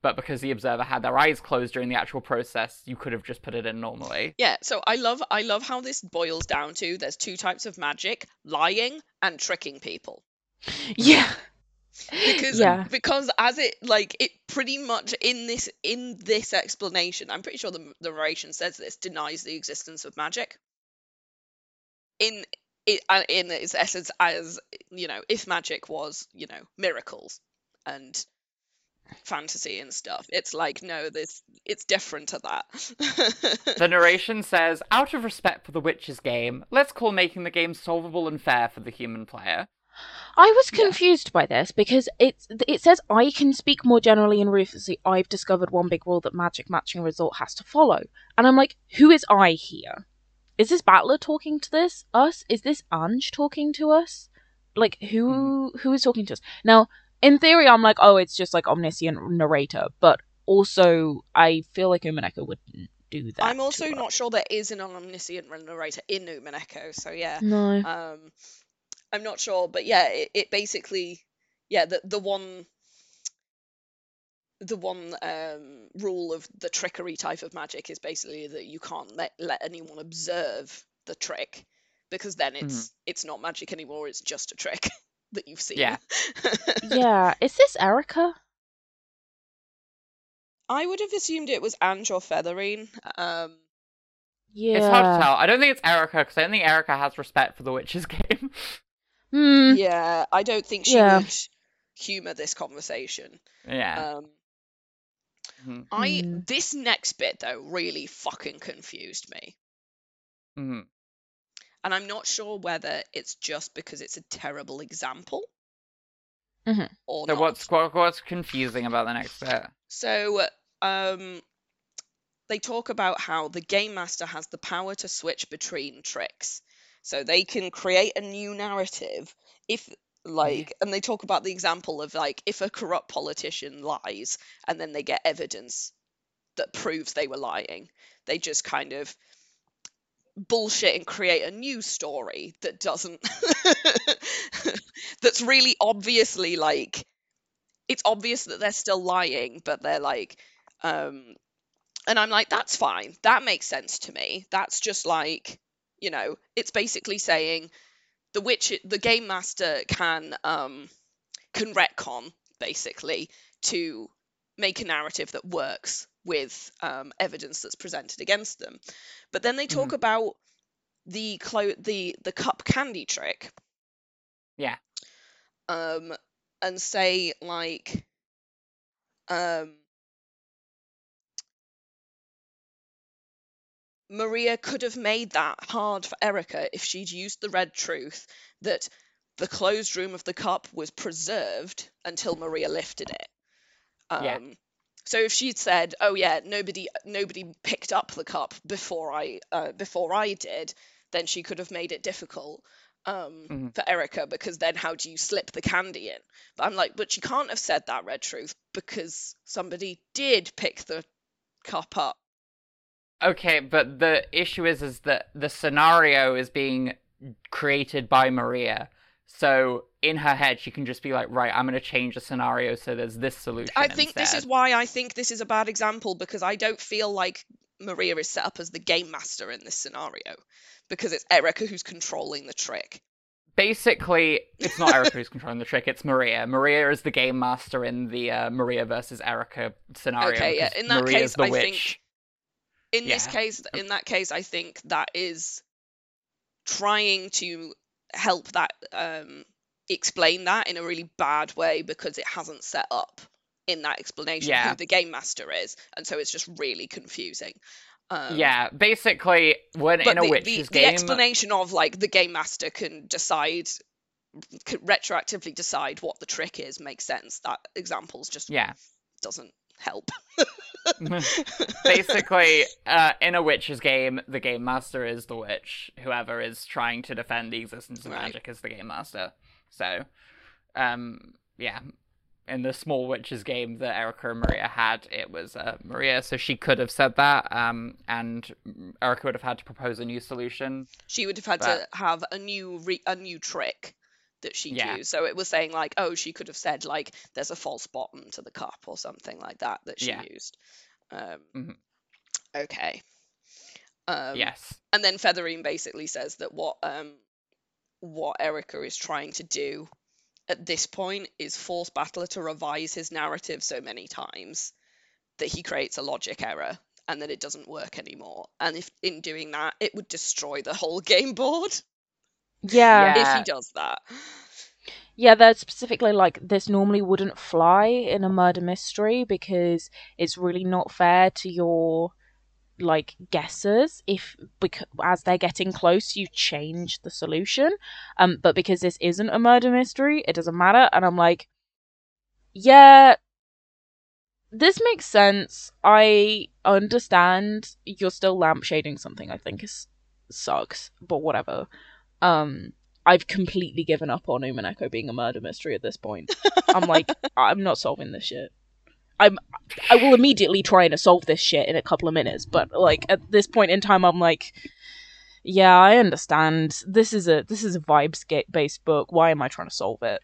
But because the observer had their eyes closed during the actual process, you could have just put it in normally. Yeah, so I love I love how this boils down to there's two types of magic, lying and tricking people. Yeah. Because Yeah. because as it like it pretty much in this in this explanation, I'm pretty sure the the narration says this denies the existence of magic. In it uh, in its essence as you know, if magic was, you know, miracles and fantasy and stuff. It's like no, this it's different to that. The narration says, out of respect for the Witch's game, let's call making the game solvable and fair for the human player. I was Yeah. confused by this because it's it says I can speak more generally and ruthlessly. I've discovered one big rule that magic matching result has to follow, and I'm like, who is I here? Is this Battler talking to this us? Is this Ange talking to us? Like who who is talking to us now? In theory, I'm like, oh, it's just like omniscient narrator, but also I feel like Umineko wouldn't do that. I'm also not sure there is an omniscient narrator in Umineko, so yeah. No. Um, I'm not sure, but yeah, it, it basically, yeah, the the one, the one um, rule of the trickery type of magic is basically that you can't let let anyone observe the trick, because then it's it's not magic anymore. It's just a trick that you've seen. Yeah. yeah. Is this Erica? I would have assumed it was Ange or Featherine. Um, Yeah. It's hard to tell. I don't think it's Erica, because I don't think Erica has respect for the witches game. Hmm. yeah, I don't think she Yeah. would humor this conversation. yeah. Um, Mhm. I Hmm. this next bit though really fucking confused me. Mhm. And I'm not sure whether it's just because it's a terrible example Mhm. or So not. what's what, what's confusing about the next bit? So, um, they talk about how the game master has the power to switch between tricks. So they can create a new narrative if like and they talk about the example of like if a corrupt politician lies and then they get evidence that proves they were lying, they just kind of bullshit and create a new story that doesn't that's really obviously like it's obvious that they're still lying but they're like um and i'm like that's fine. That makes sense to me. That's just like you know it's basically saying the witch the game master can um can retcon basically to make a narrative that works with um, evidence that's presented against them. But then they talk about the clo- the the cup candy trick. Yeah. um and say like um Maria could have made that hard for Erica if she'd used the red truth that the closed room of the cup was preserved until Maria lifted it. Um, Yeah. So if she'd said, "Oh yeah, nobody nobody picked up the cup before I uh, before I did," then she could have made it difficult um, Mhm. for Erica because then how do you slip the candy in? But I'm like, but she can't have said that, Red Truth, because somebody did pick the cup up. Okay, but the issue is is that the scenario is being created by Maria. So in her head she can just be like, right, I'm gonna change the scenario so there's this solution. I think this is why I think this is a bad example because I don't feel like Maria is set up as the game master in this scenario because it's Erica who's controlling the trick. basically it's not Erica who's controlling the trick, it's Maria. Maria is the game master in the uh, Maria versus Erica scenario. Okay, yeah, in that Maria's case, the I witch. think- In this case, in that case, I think that is trying to help that um, explain that in a really bad way because it hasn't set up in that explanation Yeah. who the game master is, and so it's just really confusing. Um, yeah, basically when in a the, witch's the, game the explanation of like the game master can decide can retroactively decide what the trick is makes sense that examples just Yeah. doesn't help. Basically uh, in a witch's game the game master is the witch. Whoever is trying to defend the existence of Right. magic is the game master. So um yeah. In the small witches game that erica and maria had it was uh, maria so she could have said that um and erica would have had to propose a new solution. She would have had But- to have a new re- a new trick that she Yeah. used so it was saying like oh she could have said like there's a false bottom to the cup or something like that that she Yeah. used um Mhm. okay um yes and then Featherine basically says that what um what Erica is trying to do at this point is force Battler to revise his narrative so many times that he creates a logic error and that it doesn't work anymore. And if in doing that, it would destroy the whole game board Yeah. Yeah. if he does that. Yeah, that's specifically like this normally wouldn't fly in a murder mystery because it's really not fair to your like guessers if because as they're getting close you change the solution um but because this isn't a murder mystery it doesn't matter and i'm like yeah this makes sense i understand you're still lampshading something i think is sucks but whatever um I've completely given up on Umineko being a murder mystery at this point. I'm like, I'm not solving this shit. I'm I will immediately try and solve this shit in a couple of minutes, but like at this point in time I'm like yeah, I understand. This is a this is a vibes based book. Why am I trying to solve it?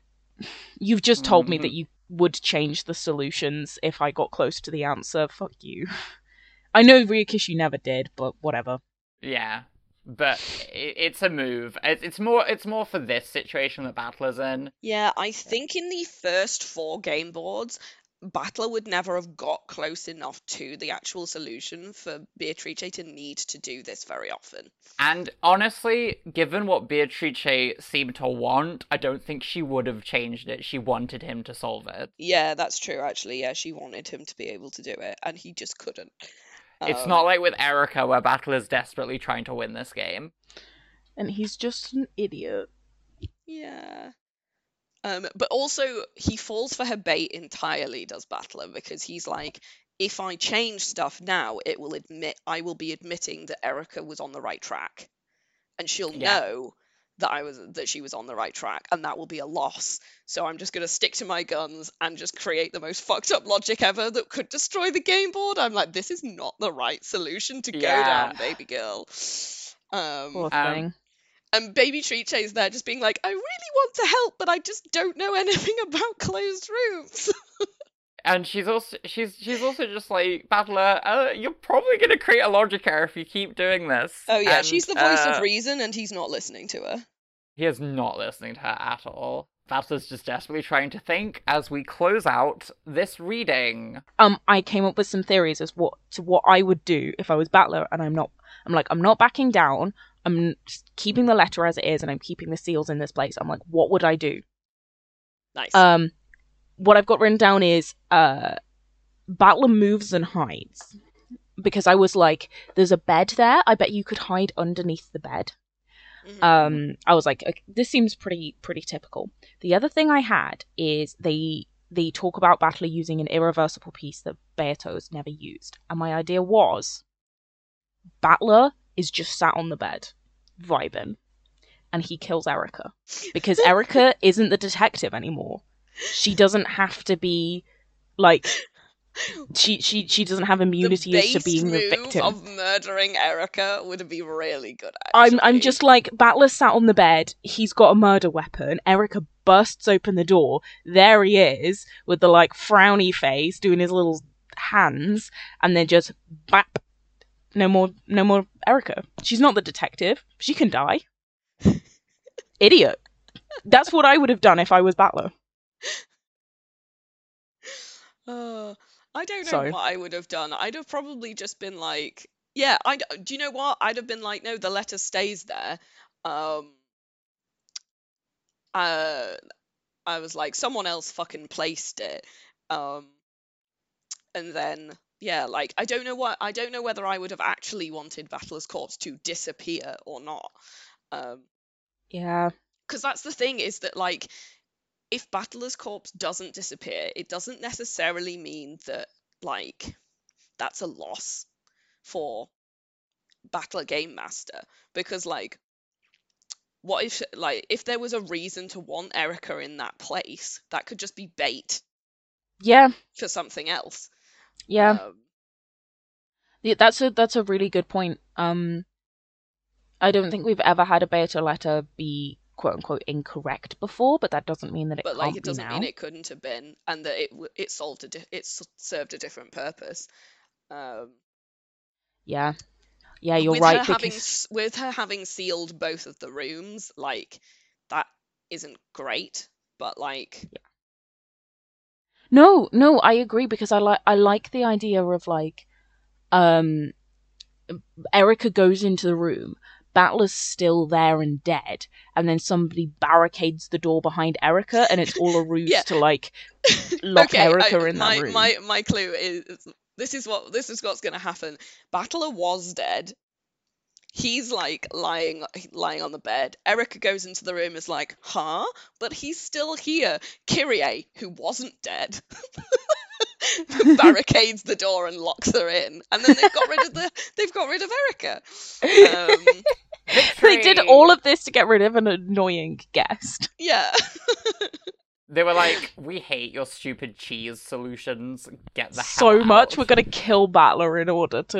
You've just told me Mhm. that you would change the solutions if I got close to the answer. Fuck you. I know Ryukishi never did, but whatever. Yeah, but it's a move. It's more. It's more for this situation that Battler's in. Yeah, I think in the first four game boards, Battler would never have got close enough to the actual solution for Beatrice to need to do this very often. And honestly, given what Beatrice seemed to want, I don't think she would have changed it. She wanted him to solve it. Yeah, that's true, actually. Yeah, she wanted him to be able to do it, and he just couldn't. It's Um, not like with Erica, where Battler's desperately trying to win this game. And he's just an idiot. Yeah. Um, but also he falls for her bait entirely, does Battler, because he's like, if I change stuff now, it will admit I will be admitting that Erica was on the right track, and she'll Yeah. know that I was that she was on the right track, and that will be a loss. So I'm just gonna stick to my guns and just create the most fucked up logic ever that could destroy the game board. I'm like, this is not the right solution to go Yeah. down, baby girl. Um, Poor Um, thing. and baby Triche's there just being like, I really want to help, but I just don't know anything about closed rooms. And she's also she's she's also just like Battler. Uh, you're probably gonna create a logic error if you keep doing this. oh yeah, And, she's the voice uh, of reason and he's not listening to her. He is not listening to her at all. Battler's just desperately trying to think as we close out this reading. um I came up with some theories as what to what I would do if I was Battler and I'm not I'm like I'm not backing down. I'm just keeping the letter as it is and I'm keeping the seals in this place. I'm like what would I do? Nice. Um what I've got written down is uh Battler moves and hides. Because I was like there's a bed there. I bet you could hide underneath the bed. Mhm. um i was like okay, this seems pretty pretty typical the other thing i had is they they talk about battler using an irreversible piece that beato's never used and my idea was battler is just sat on the bed vibing and he kills erica because erica isn't the detective anymore she doesn't have to be like she she she doesn't have immunity as to being the victim of murdering Erica would be really good. I'm I'm just like Battler sat on the bed. He's got a murder weapon. Erica bursts open the door. There he is with the like frowny face, doing his little hands, and then just bap. No more, no more Erica. She's not the detective. She can die. Idiot. That's what I would have done if I was Battler. Uh, I don't know So- what I would have done. I'd have probably just been like, yeah, I do you know what? I'd have been like, no, the letter stays there. Um, uh, I was like, someone else fucking placed it. Um, and then yeah, like I don't know what I don't know whether I would have actually wanted Battler's corpse to disappear or not. Um, Yeah. because that's the thing is that like if battler's corpse doesn't disappear it doesn't necessarily mean that like that's a loss for battler game master because like what if like if there was a reason to want erica in that place that could just be bait Yeah. for something else Yeah. um, Yeah, that's a that's a really good point. Um, I don't think we've ever had a beta letter be quote unquote incorrect before, but that doesn't mean that it but like it doesn't mean it couldn't have been and that it it solved a di- it served a different purpose um Yeah, yeah, you're with right. her because s- with her having sealed both of the rooms like that isn't great but like no, no, I agree because I like I like the idea of like, um, Erica goes into the room. Battler's still there and dead, and then somebody barricades the door behind Erica, and it's all a ruse Yeah. to like lock okay Erica I- in my, that room. my my clue is this is what this is what's going to happen. Battler was dead. He's like lying lying on the bed. Erica goes into the room is like huh? But he's still here. Kyrie who wasn't dead barricades the door and locks her in and then they've got rid of the they've got rid of erica um, they did all of this to get rid of an annoying guest. yeah They were like, "We hate your stupid cheese solutions. Get the so hell out." much. We're gonna kill Battler in order to.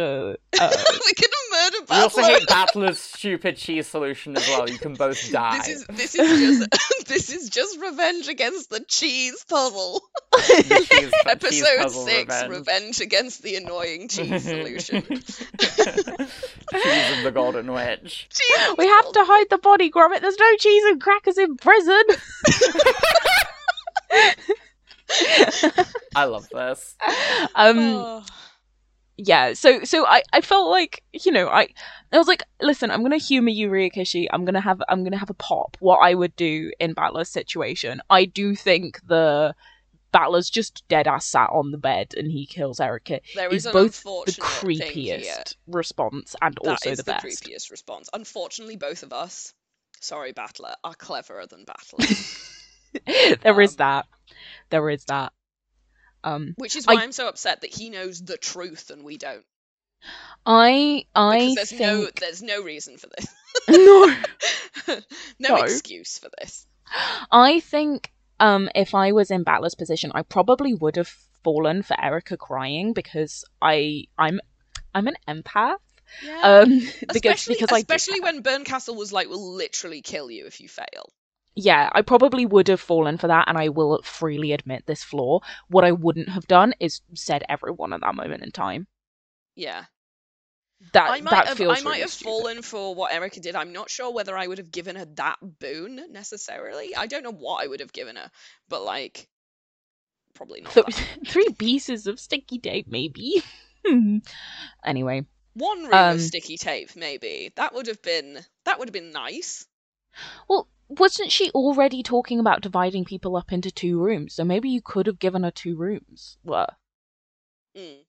Uh, we're gonna murder We also Battler. hate Battler's stupid cheese solution as well. You can both die. This is this is just this is just revenge against the cheese puzzle. The cheese- cheese Episode puzzle six, revenge. revenge. against the annoying cheese solution. cheese and the Golden Witch. Cheese we have to hide the body, Gromit. There's no cheese and crackers in prison. I love this. um, Oh. Yeah. So, so I, I felt like you know, I, I was like, listen, I'm gonna humor you, Ryukishi. I'm gonna have, I'm gonna have a pop. What I would do in Battler's situation. I do think the Battler's just dead ass sat on the bed and he kills Erica. There is is both the unfortunate thing here. creepiest response and That also is the the, best. creepiest response. Unfortunately, both of us, sorry, Battler, are cleverer than Battler. there is Um, that. There is that. Um, Which is why I- am so upset that he knows the truth and we don't. I I Because there's think no there's no reason for this. no. no, No. excuse for this. I think um if I was in Battler's position, I probably would have fallen for Erica crying because I I'm I'm an empath. Yeah. Um because especially because especially when Bernkastel was like, will literally kill you if you fail. Yeah, I probably would have fallen for that and I will freely admit this flaw. What I wouldn't have done is said everyone at that moment in time. Yeah. That I might that have feels I might really have stupid. fallen for what Erica did. I'm not sure whether I would have given her that boon necessarily. I don't know what I would have given her, but like probably not Th- three pieces of sticky tape maybe. anyway, One room um, of sticky tape, maybe. That would have been that would have been nice. Well, wasn't she already talking about dividing people up into two rooms? So maybe you could have given her two rooms. Well, Mm.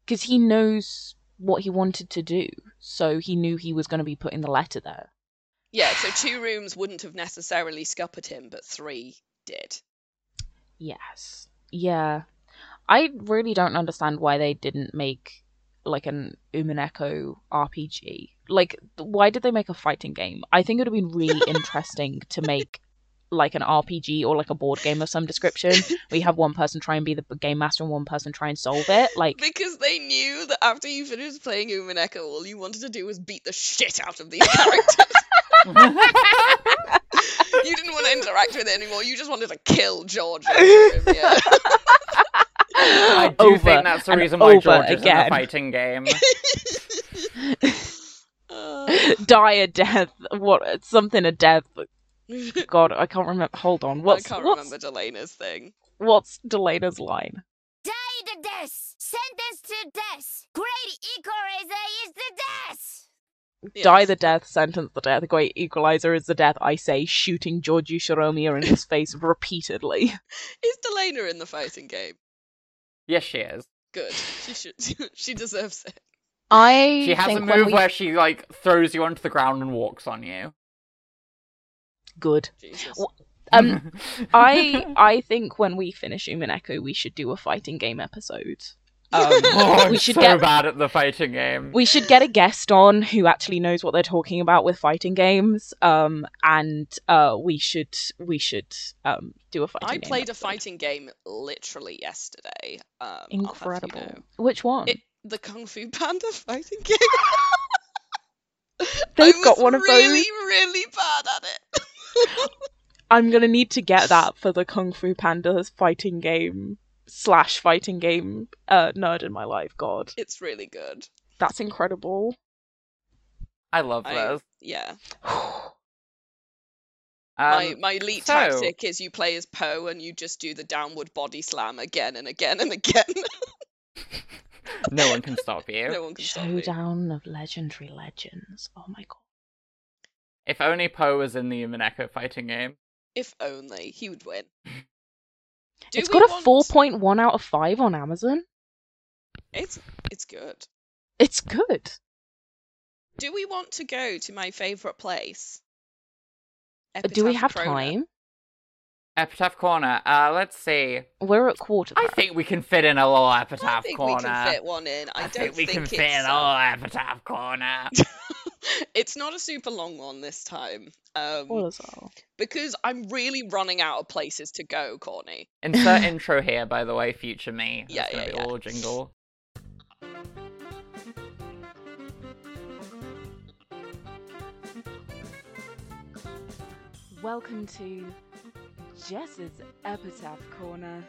because he knows what he wanted to do, so he knew he was going to be putting the letter there. Yeah, so two rooms wouldn't have necessarily scuppered him, but three did. Yes. Yeah. I really don't understand why they didn't make like an Umineko RPG. Like, why did they make a fighting game? I think it would have been really interesting to make like an RPG or like a board game of some description. where you have one person try and be the game master and one person try and solve it. Like, Because they knew that after you finished playing Umineko, all you wanted to do was beat the shit out of these characters. you didn't want to interact with it anymore. You just wanted to kill George. Yeah. I do over think that's the reason why over George is in again. a fighting game. Uh, die a death. What something a death. God, I can't remember. Hold on. What's I can't what's, remember Dlanor's thing. what's Dlanor's line? Die the death! Sentence to death! Great equalizer is the death! Die the death, sentence the death. Great equalizer is the death. I say, shooting George Shiromiya in his face repeatedly. Is Dlanor in the fighting game? Yes, she is. Good. She should. she deserves it. I She has a think when move we... where she like throws you onto the ground and walks on you. good. Jesus. Wh- Um, I I think when we finish Umineko, we should do a fighting game episode. Um, oh, we should so get bad at the fighting game. we should get a guest on who actually knows what they're talking about with fighting games. Um, and uh, we should we should um do a fighting. I game played a fighting game literally yesterday. Um, I'll you Incredible. know. Which one? It, the Kung Fu Panda fighting game. They've I got was one of really, those. Really, really bad at it. I'm gonna need to get that for the Kung Fu Panda's fighting game slash fighting game uh, nerd in my life. God, it's really good. that's incredible. I love I- those. Yeah. Um, my my elite so- tactic is you play as Po and you just do the downward body slam again and again and again. no one can stop you. no one can stop. Showdown of legendary legends. Oh my god. If only Po was in the Umineko fighting game. If only he would win. Do it's got a want- four point one out of five on Amazon. It's it's good. It's good. Do we want to go to my favorite place? Do we have Corona. time? Epitaph Corner. Uh, let's see. We're at quarter. I think we can fit in a little Epitaph I Epitaph think Corner. we can fit one in. I, I don't think we can it's, fit in a little Epitaph Corner. it's not a super long one this time. Um, All as well. because I'm really running out of places to go, Corny. Insert intro here, by the way, future me. Yeah, That's gonna yeah, be yeah. all jingle. Welcome to Jess's Epitaph Corner.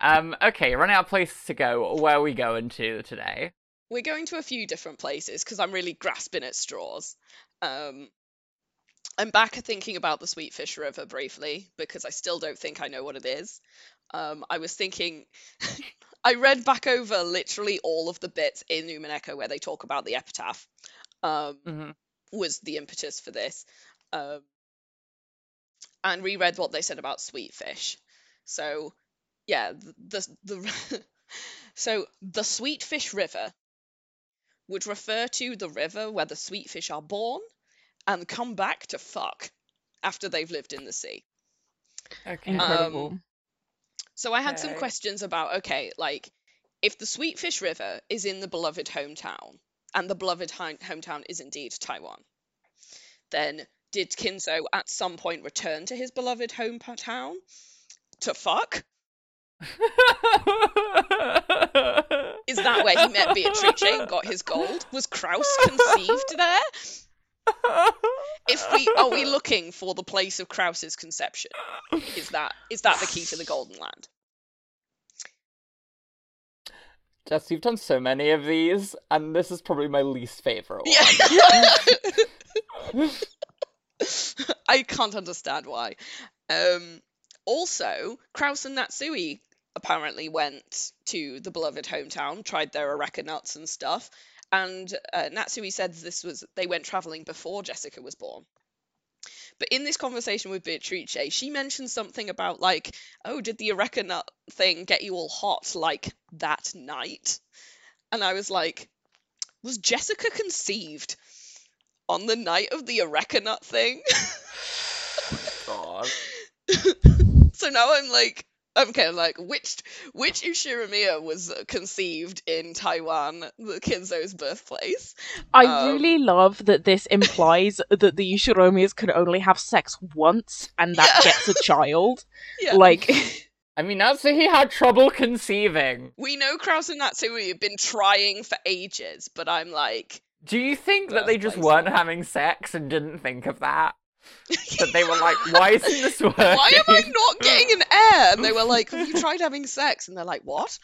Um, okay, running out of places to go. Where are we going to today? We're going to a few different places because I'm really grasping at straws. Um, I'm back at thinking about the Sweetfish River briefly because I still don't think I know what it is. Um, I was thinking, I read back over literally all of the bits in Umineko where they talk about the epitaph. Um, hmm was the impetus for this. Um, and reread what they said about Sweetfish. So, yeah, the the, the so the Sweetfish River would refer to the river where the sweetfish are born and come back to fuck after they've lived in the sea. Okay. Incredible. So I had some questions about okay, like if the Sweetfish River is in the beloved hometown, and the beloved hometown is indeed Taiwan, then did Kinzo at some point return to his beloved hometown to fuck? Is that where he met Beatrice and got his gold? Was Kraus conceived there? If we are we looking for the place of Kraus's conception? Is that is that the key to the Golden Land? Jess, you've done so many of these, and this is probably my least favorite one. Yeah. I can't understand why. Um, also, Kraus and Natsuhi apparently went to the beloved hometown, tried their Areca nuts and stuff, and uh, Natsuhi said this was they went traveling before Jessica was born. But in this conversation with Beatrice, she mentioned something about like, oh, did the Areca nut thing get you all hot like that night? and I was like, was Jessica conceived on the night of the Areca Nut thing? Oh God. so now I'm like, I'm kind of like, which which Ushiromiya was conceived in Taiwan, the Kinzo's birthplace? I Um, really love that this implies that the Yushiromis can only have sex once and that Yeah. gets a child. Yeah. Like, I mean, Natsuhi had trouble conceiving. we know Kraus and Natsuhi have been trying for ages, but I'm like, Do you think that they just weren't one. having sex and didn't think of that? That they were like, why isn't this working? why am I not getting an heir? And they were like, have you tried having sex? And they're like, what?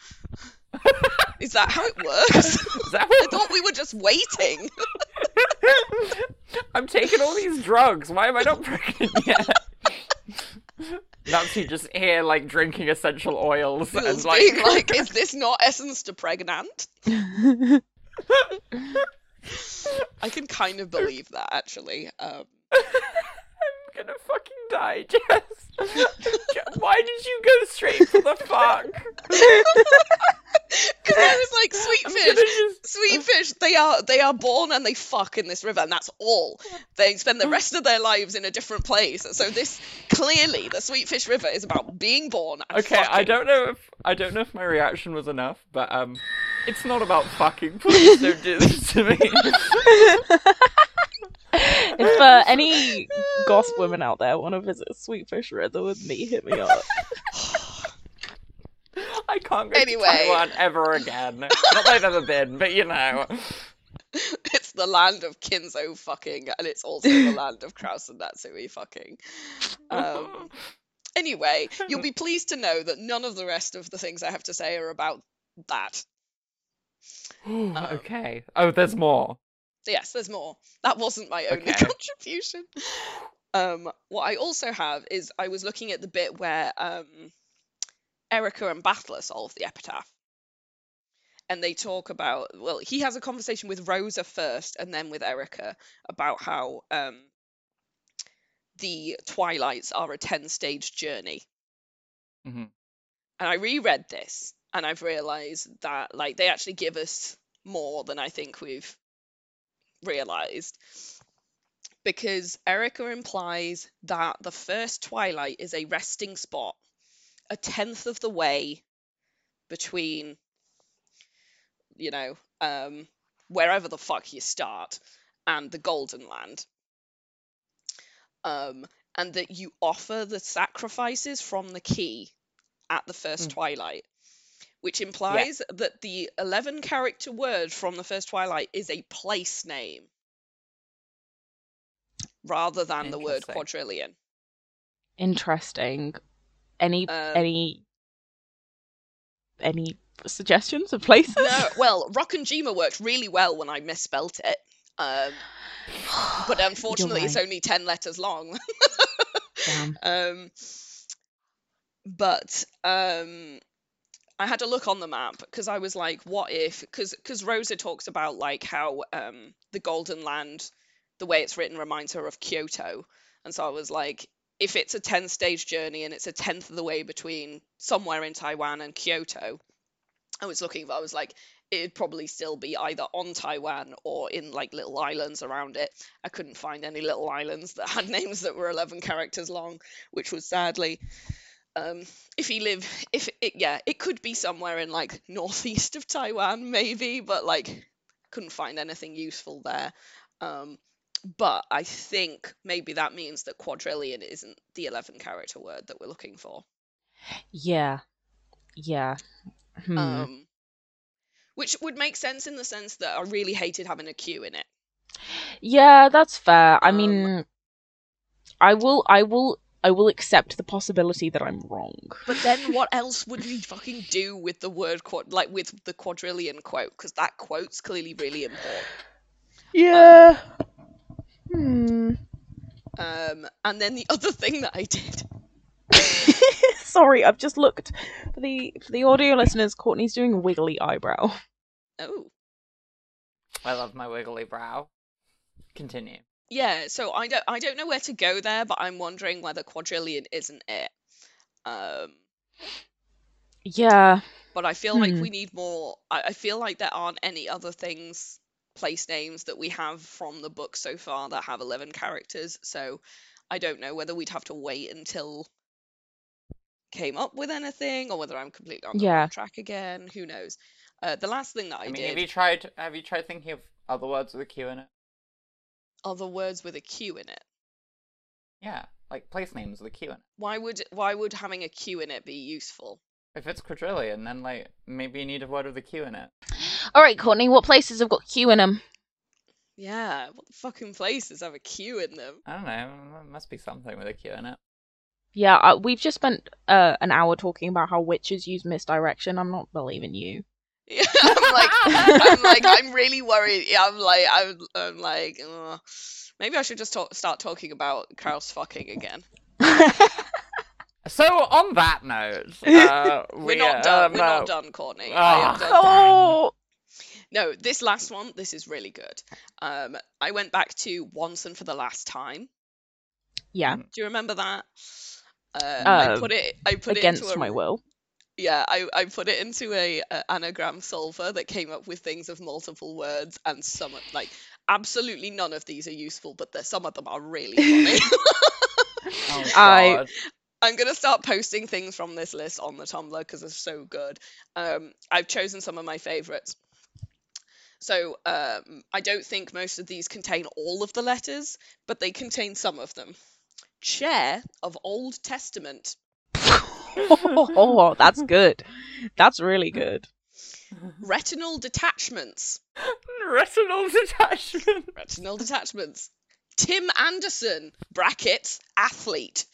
Is that how it works? I thought we were just waiting. I'm taking all these drugs. Why am I not pregnant yet? Natsu just here, like drinking essential oils and like, being like, is this not essence to pregnant? I can kind of believe that actually. Um, gonna fucking die, Jess. Why did you go straight for the fuck? Because I was like, sweet fish, just. sweet fish. They are they are born and they fuck in this river, and that's all. They spend the rest of their lives in a different place. So this clearly, the sweet fish river is about being born. Okay, I don't know if I don't know if my reaction was enough, but um, it's not about fucking. Please don't do this to me. if uh, any goth women out there want to visit Sweetfish River with me, hit me up. I can't go Anyway. to Taiwan ever again. Not that I've ever been, but you know. It's the land of Kinzo fucking, and it's also the land of Kraus and Natsuhi fucking. Um, anyway, you'll be pleased to know that none of the rest of the things I have to say are about that. okay. Oh, there's more. Yes, there's more. That wasn't my only Okay. contribution. Um, what I also have is I was looking at the bit where um, Erica and Battler solve the epitaph. And they talk about, well, he has a conversation with Rosa first and then with Erica about how um, the Twilights are a 10 stage journey. Mhm. And I reread this and I've realized that, like, they actually give us more than I think we've realized because Erica implies that the first twilight is a resting spot, a tenth of the way between, you know, um, wherever the fuck you start and the Golden Land. Um, and that you offer the sacrifices from the key at the first Mm. twilight, which implies that the 11 character word from the first twilight is a place name rather than the word quadrillion. Interesting. Any Um, any any suggestions of places? No, well, Rokkenjima worked really well when I misspelt it. Um, but unfortunately, it's only 10 letters long. Damn. Um, but um, I had to look on the map because I was like, what if? Because Rosa talks about like how um, the Golden Land, the way it's written, reminds her of Kyoto, and so I was like, if it's a ten stage journey and it's a tenth of the way between somewhere in Taiwan and Kyoto, I was looking. I was like, it'd probably still be either on Taiwan or in like little islands around it. I couldn't find any little islands that had names that were 11 characters long, which was sadly. Um, if you live, if it, yeah, it could be somewhere in like northeast of Taiwan, maybe, but like couldn't find anything useful there. Um, but I think maybe that means that quadrillion isn't the 11 character word that we're looking for. Yeah. Yeah. Hmm. Um, which would make sense in the sense that I really hated having a Q in it. yeah, that's fair. I um, mean I will I will I will accept the possibility that I'm wrong. But then what else would we fucking do with the word quad, like with the quadrillion quote? Because that quote's clearly really important. Yeah. Hmm. Um, and then the other thing that I did, Sorry, I've just looked for the for the audio listeners. Courtney's doing a wiggly eyebrow. oh I love my wiggly brow. Continue. Yeah, so I don't I don't know where to go there, but I'm wondering whether quadrillion isn't it. Um, Yeah. but I feel like Hmm. we need more. I, I feel like there aren't any other things, place names that we have from the book so far that have 11 characters. So I don't know whether we'd have to wait until came up with anything or whether I'm completely on the Yeah. track again. Who knows? Uh, the last thing that I, I mean, did have you tried? Have you tried thinking of other words with a Q in it? Are the words with a Q in it. Yeah, like place names with a Q in it. Why would why would having a Q in it be useful? If it's quadrillion, then like maybe you need a word with a Q in it. All right, Courtney, what places have got Q in them? Yeah, what fucking places have a Q in them? I don't know. There must be something with a Q in it. Yeah, uh, we've just spent uh, an hour talking about how witches use misdirection. I'm not believing you. Yeah, I'm like, I'm like, I'm really worried. Yeah, I'm like, I'm, I'm like, uh, maybe I should just talk, start talking about Kraus fucking again. So on that note, uh, We're we, not done. um, We're uh, not done, Courtney. I am done. oh, No, this last one, this is really good. Um, I went back to once and for the last time. yeah, Do you remember that? Uh, I Uh, put it. I put it against into a, my will. Yeah, I, I put it into a, a anagram solver that came up with things of multiple words, and some of- like absolutely none of these are useful, but there, some of them are really funny. Oh, I I'm gonna start posting things from this list on the Tumblr because they're so good. Um, I've chosen some of my favorites. So um, I don't think most of these contain all of the letters, but they contain some of them. Chair of Old Testament. Oh, that's good. That's really good. Retinal detachments. Retinal detachment. Retinal detachments. Tim Anderson, brackets, athlete.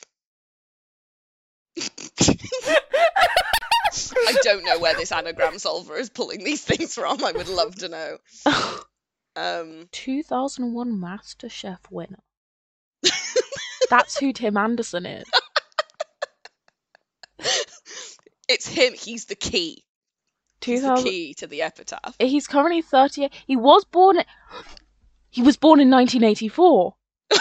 I don't know where this anagram solver is pulling these things from. I would love to know. Um, 2001 MasterChef winner. That's who Tim Anderson is. It's him. He's the key. He's the key to the epitaph. He's currently 38. He was born. He was born in 1984.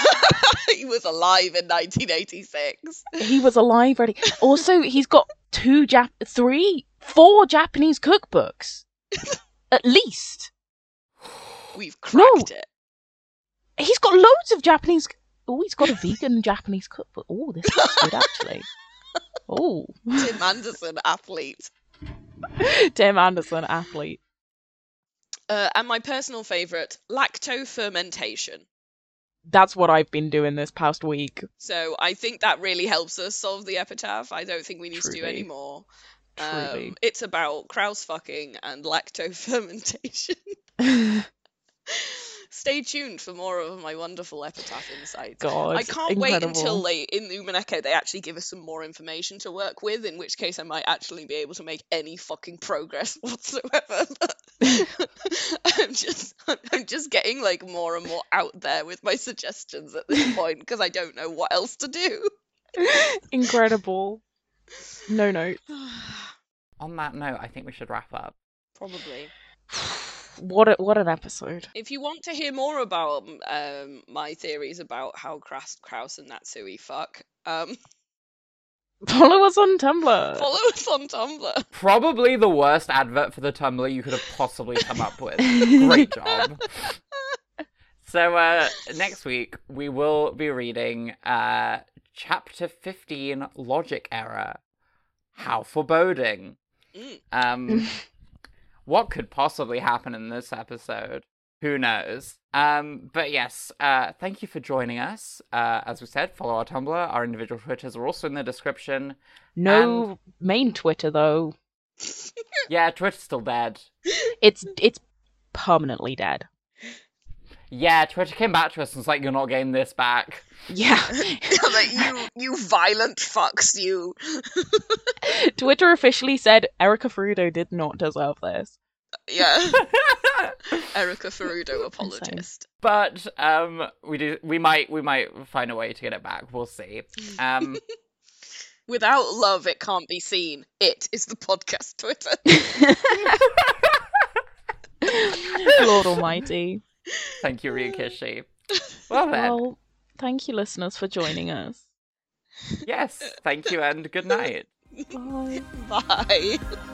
he was alive in 1986. He was alive already. Also, he's got two Jap, three, four Japanese cookbooks, at least. We've No. cracked it. He's got loads of Japanese. Oh, he's got a vegan Japanese cookbook. Oh, this is good actually. Oh, Tim Anderson, athlete. Tim Anderson, athlete. Uh, and my personal favourite, lacto fermentation. That's what I've been doing this past week. So I think that really helps us solve the epitaph. I don't think we need to do any more. Um, it's about Kraus fucking and lacto fermentation. Stay tuned for more of my wonderful epitaph insights. God, I can't wait until they in the Umineko they actually give us some more information to work with, in which case I might actually be able to make any fucking progress whatsoever. I'm just I'm just getting like more and more out there with my suggestions at this point because I don't know what else to do. Incredible. No note. On that note, I think we should wrap up. Probably. What a, what an episode. If you want to hear more about um, my theories about how Kraus, Kraus and Natsuhi fuck, um, Follow us on Tumblr. follow us on Tumblr. Probably the worst advert for the Tumblr you could have possibly come up with. Great job. So uh, next week we will be reading uh, chapter fifteen, logic error. How foreboding. Mm. Um, what could possibly happen in this episode? Who knows? Um, but yes, uh, thank you for joining us. Uh, as we said, follow our Tumblr. Our individual Twitters are also in the description. No main Twitter though. Yeah, Twitter's still dead. It's it's permanently dead. Yeah, Twitter came back to us and was like, "You're not getting this back." Yeah. like, you, you violent fucks, you. Twitter officially said Erica Furudo did not deserve this. Yeah, Erica Furudo, apologist. but um, we do. We might. We might find a way to get it back. We'll see. Um, Without love, it can't be seen. It is the podcast Twitter. Lord Almighty. thank you, Ryukishi. Well then, Well, thank you, listeners, for joining us. yes, thank you, and good night. Bye. Bye.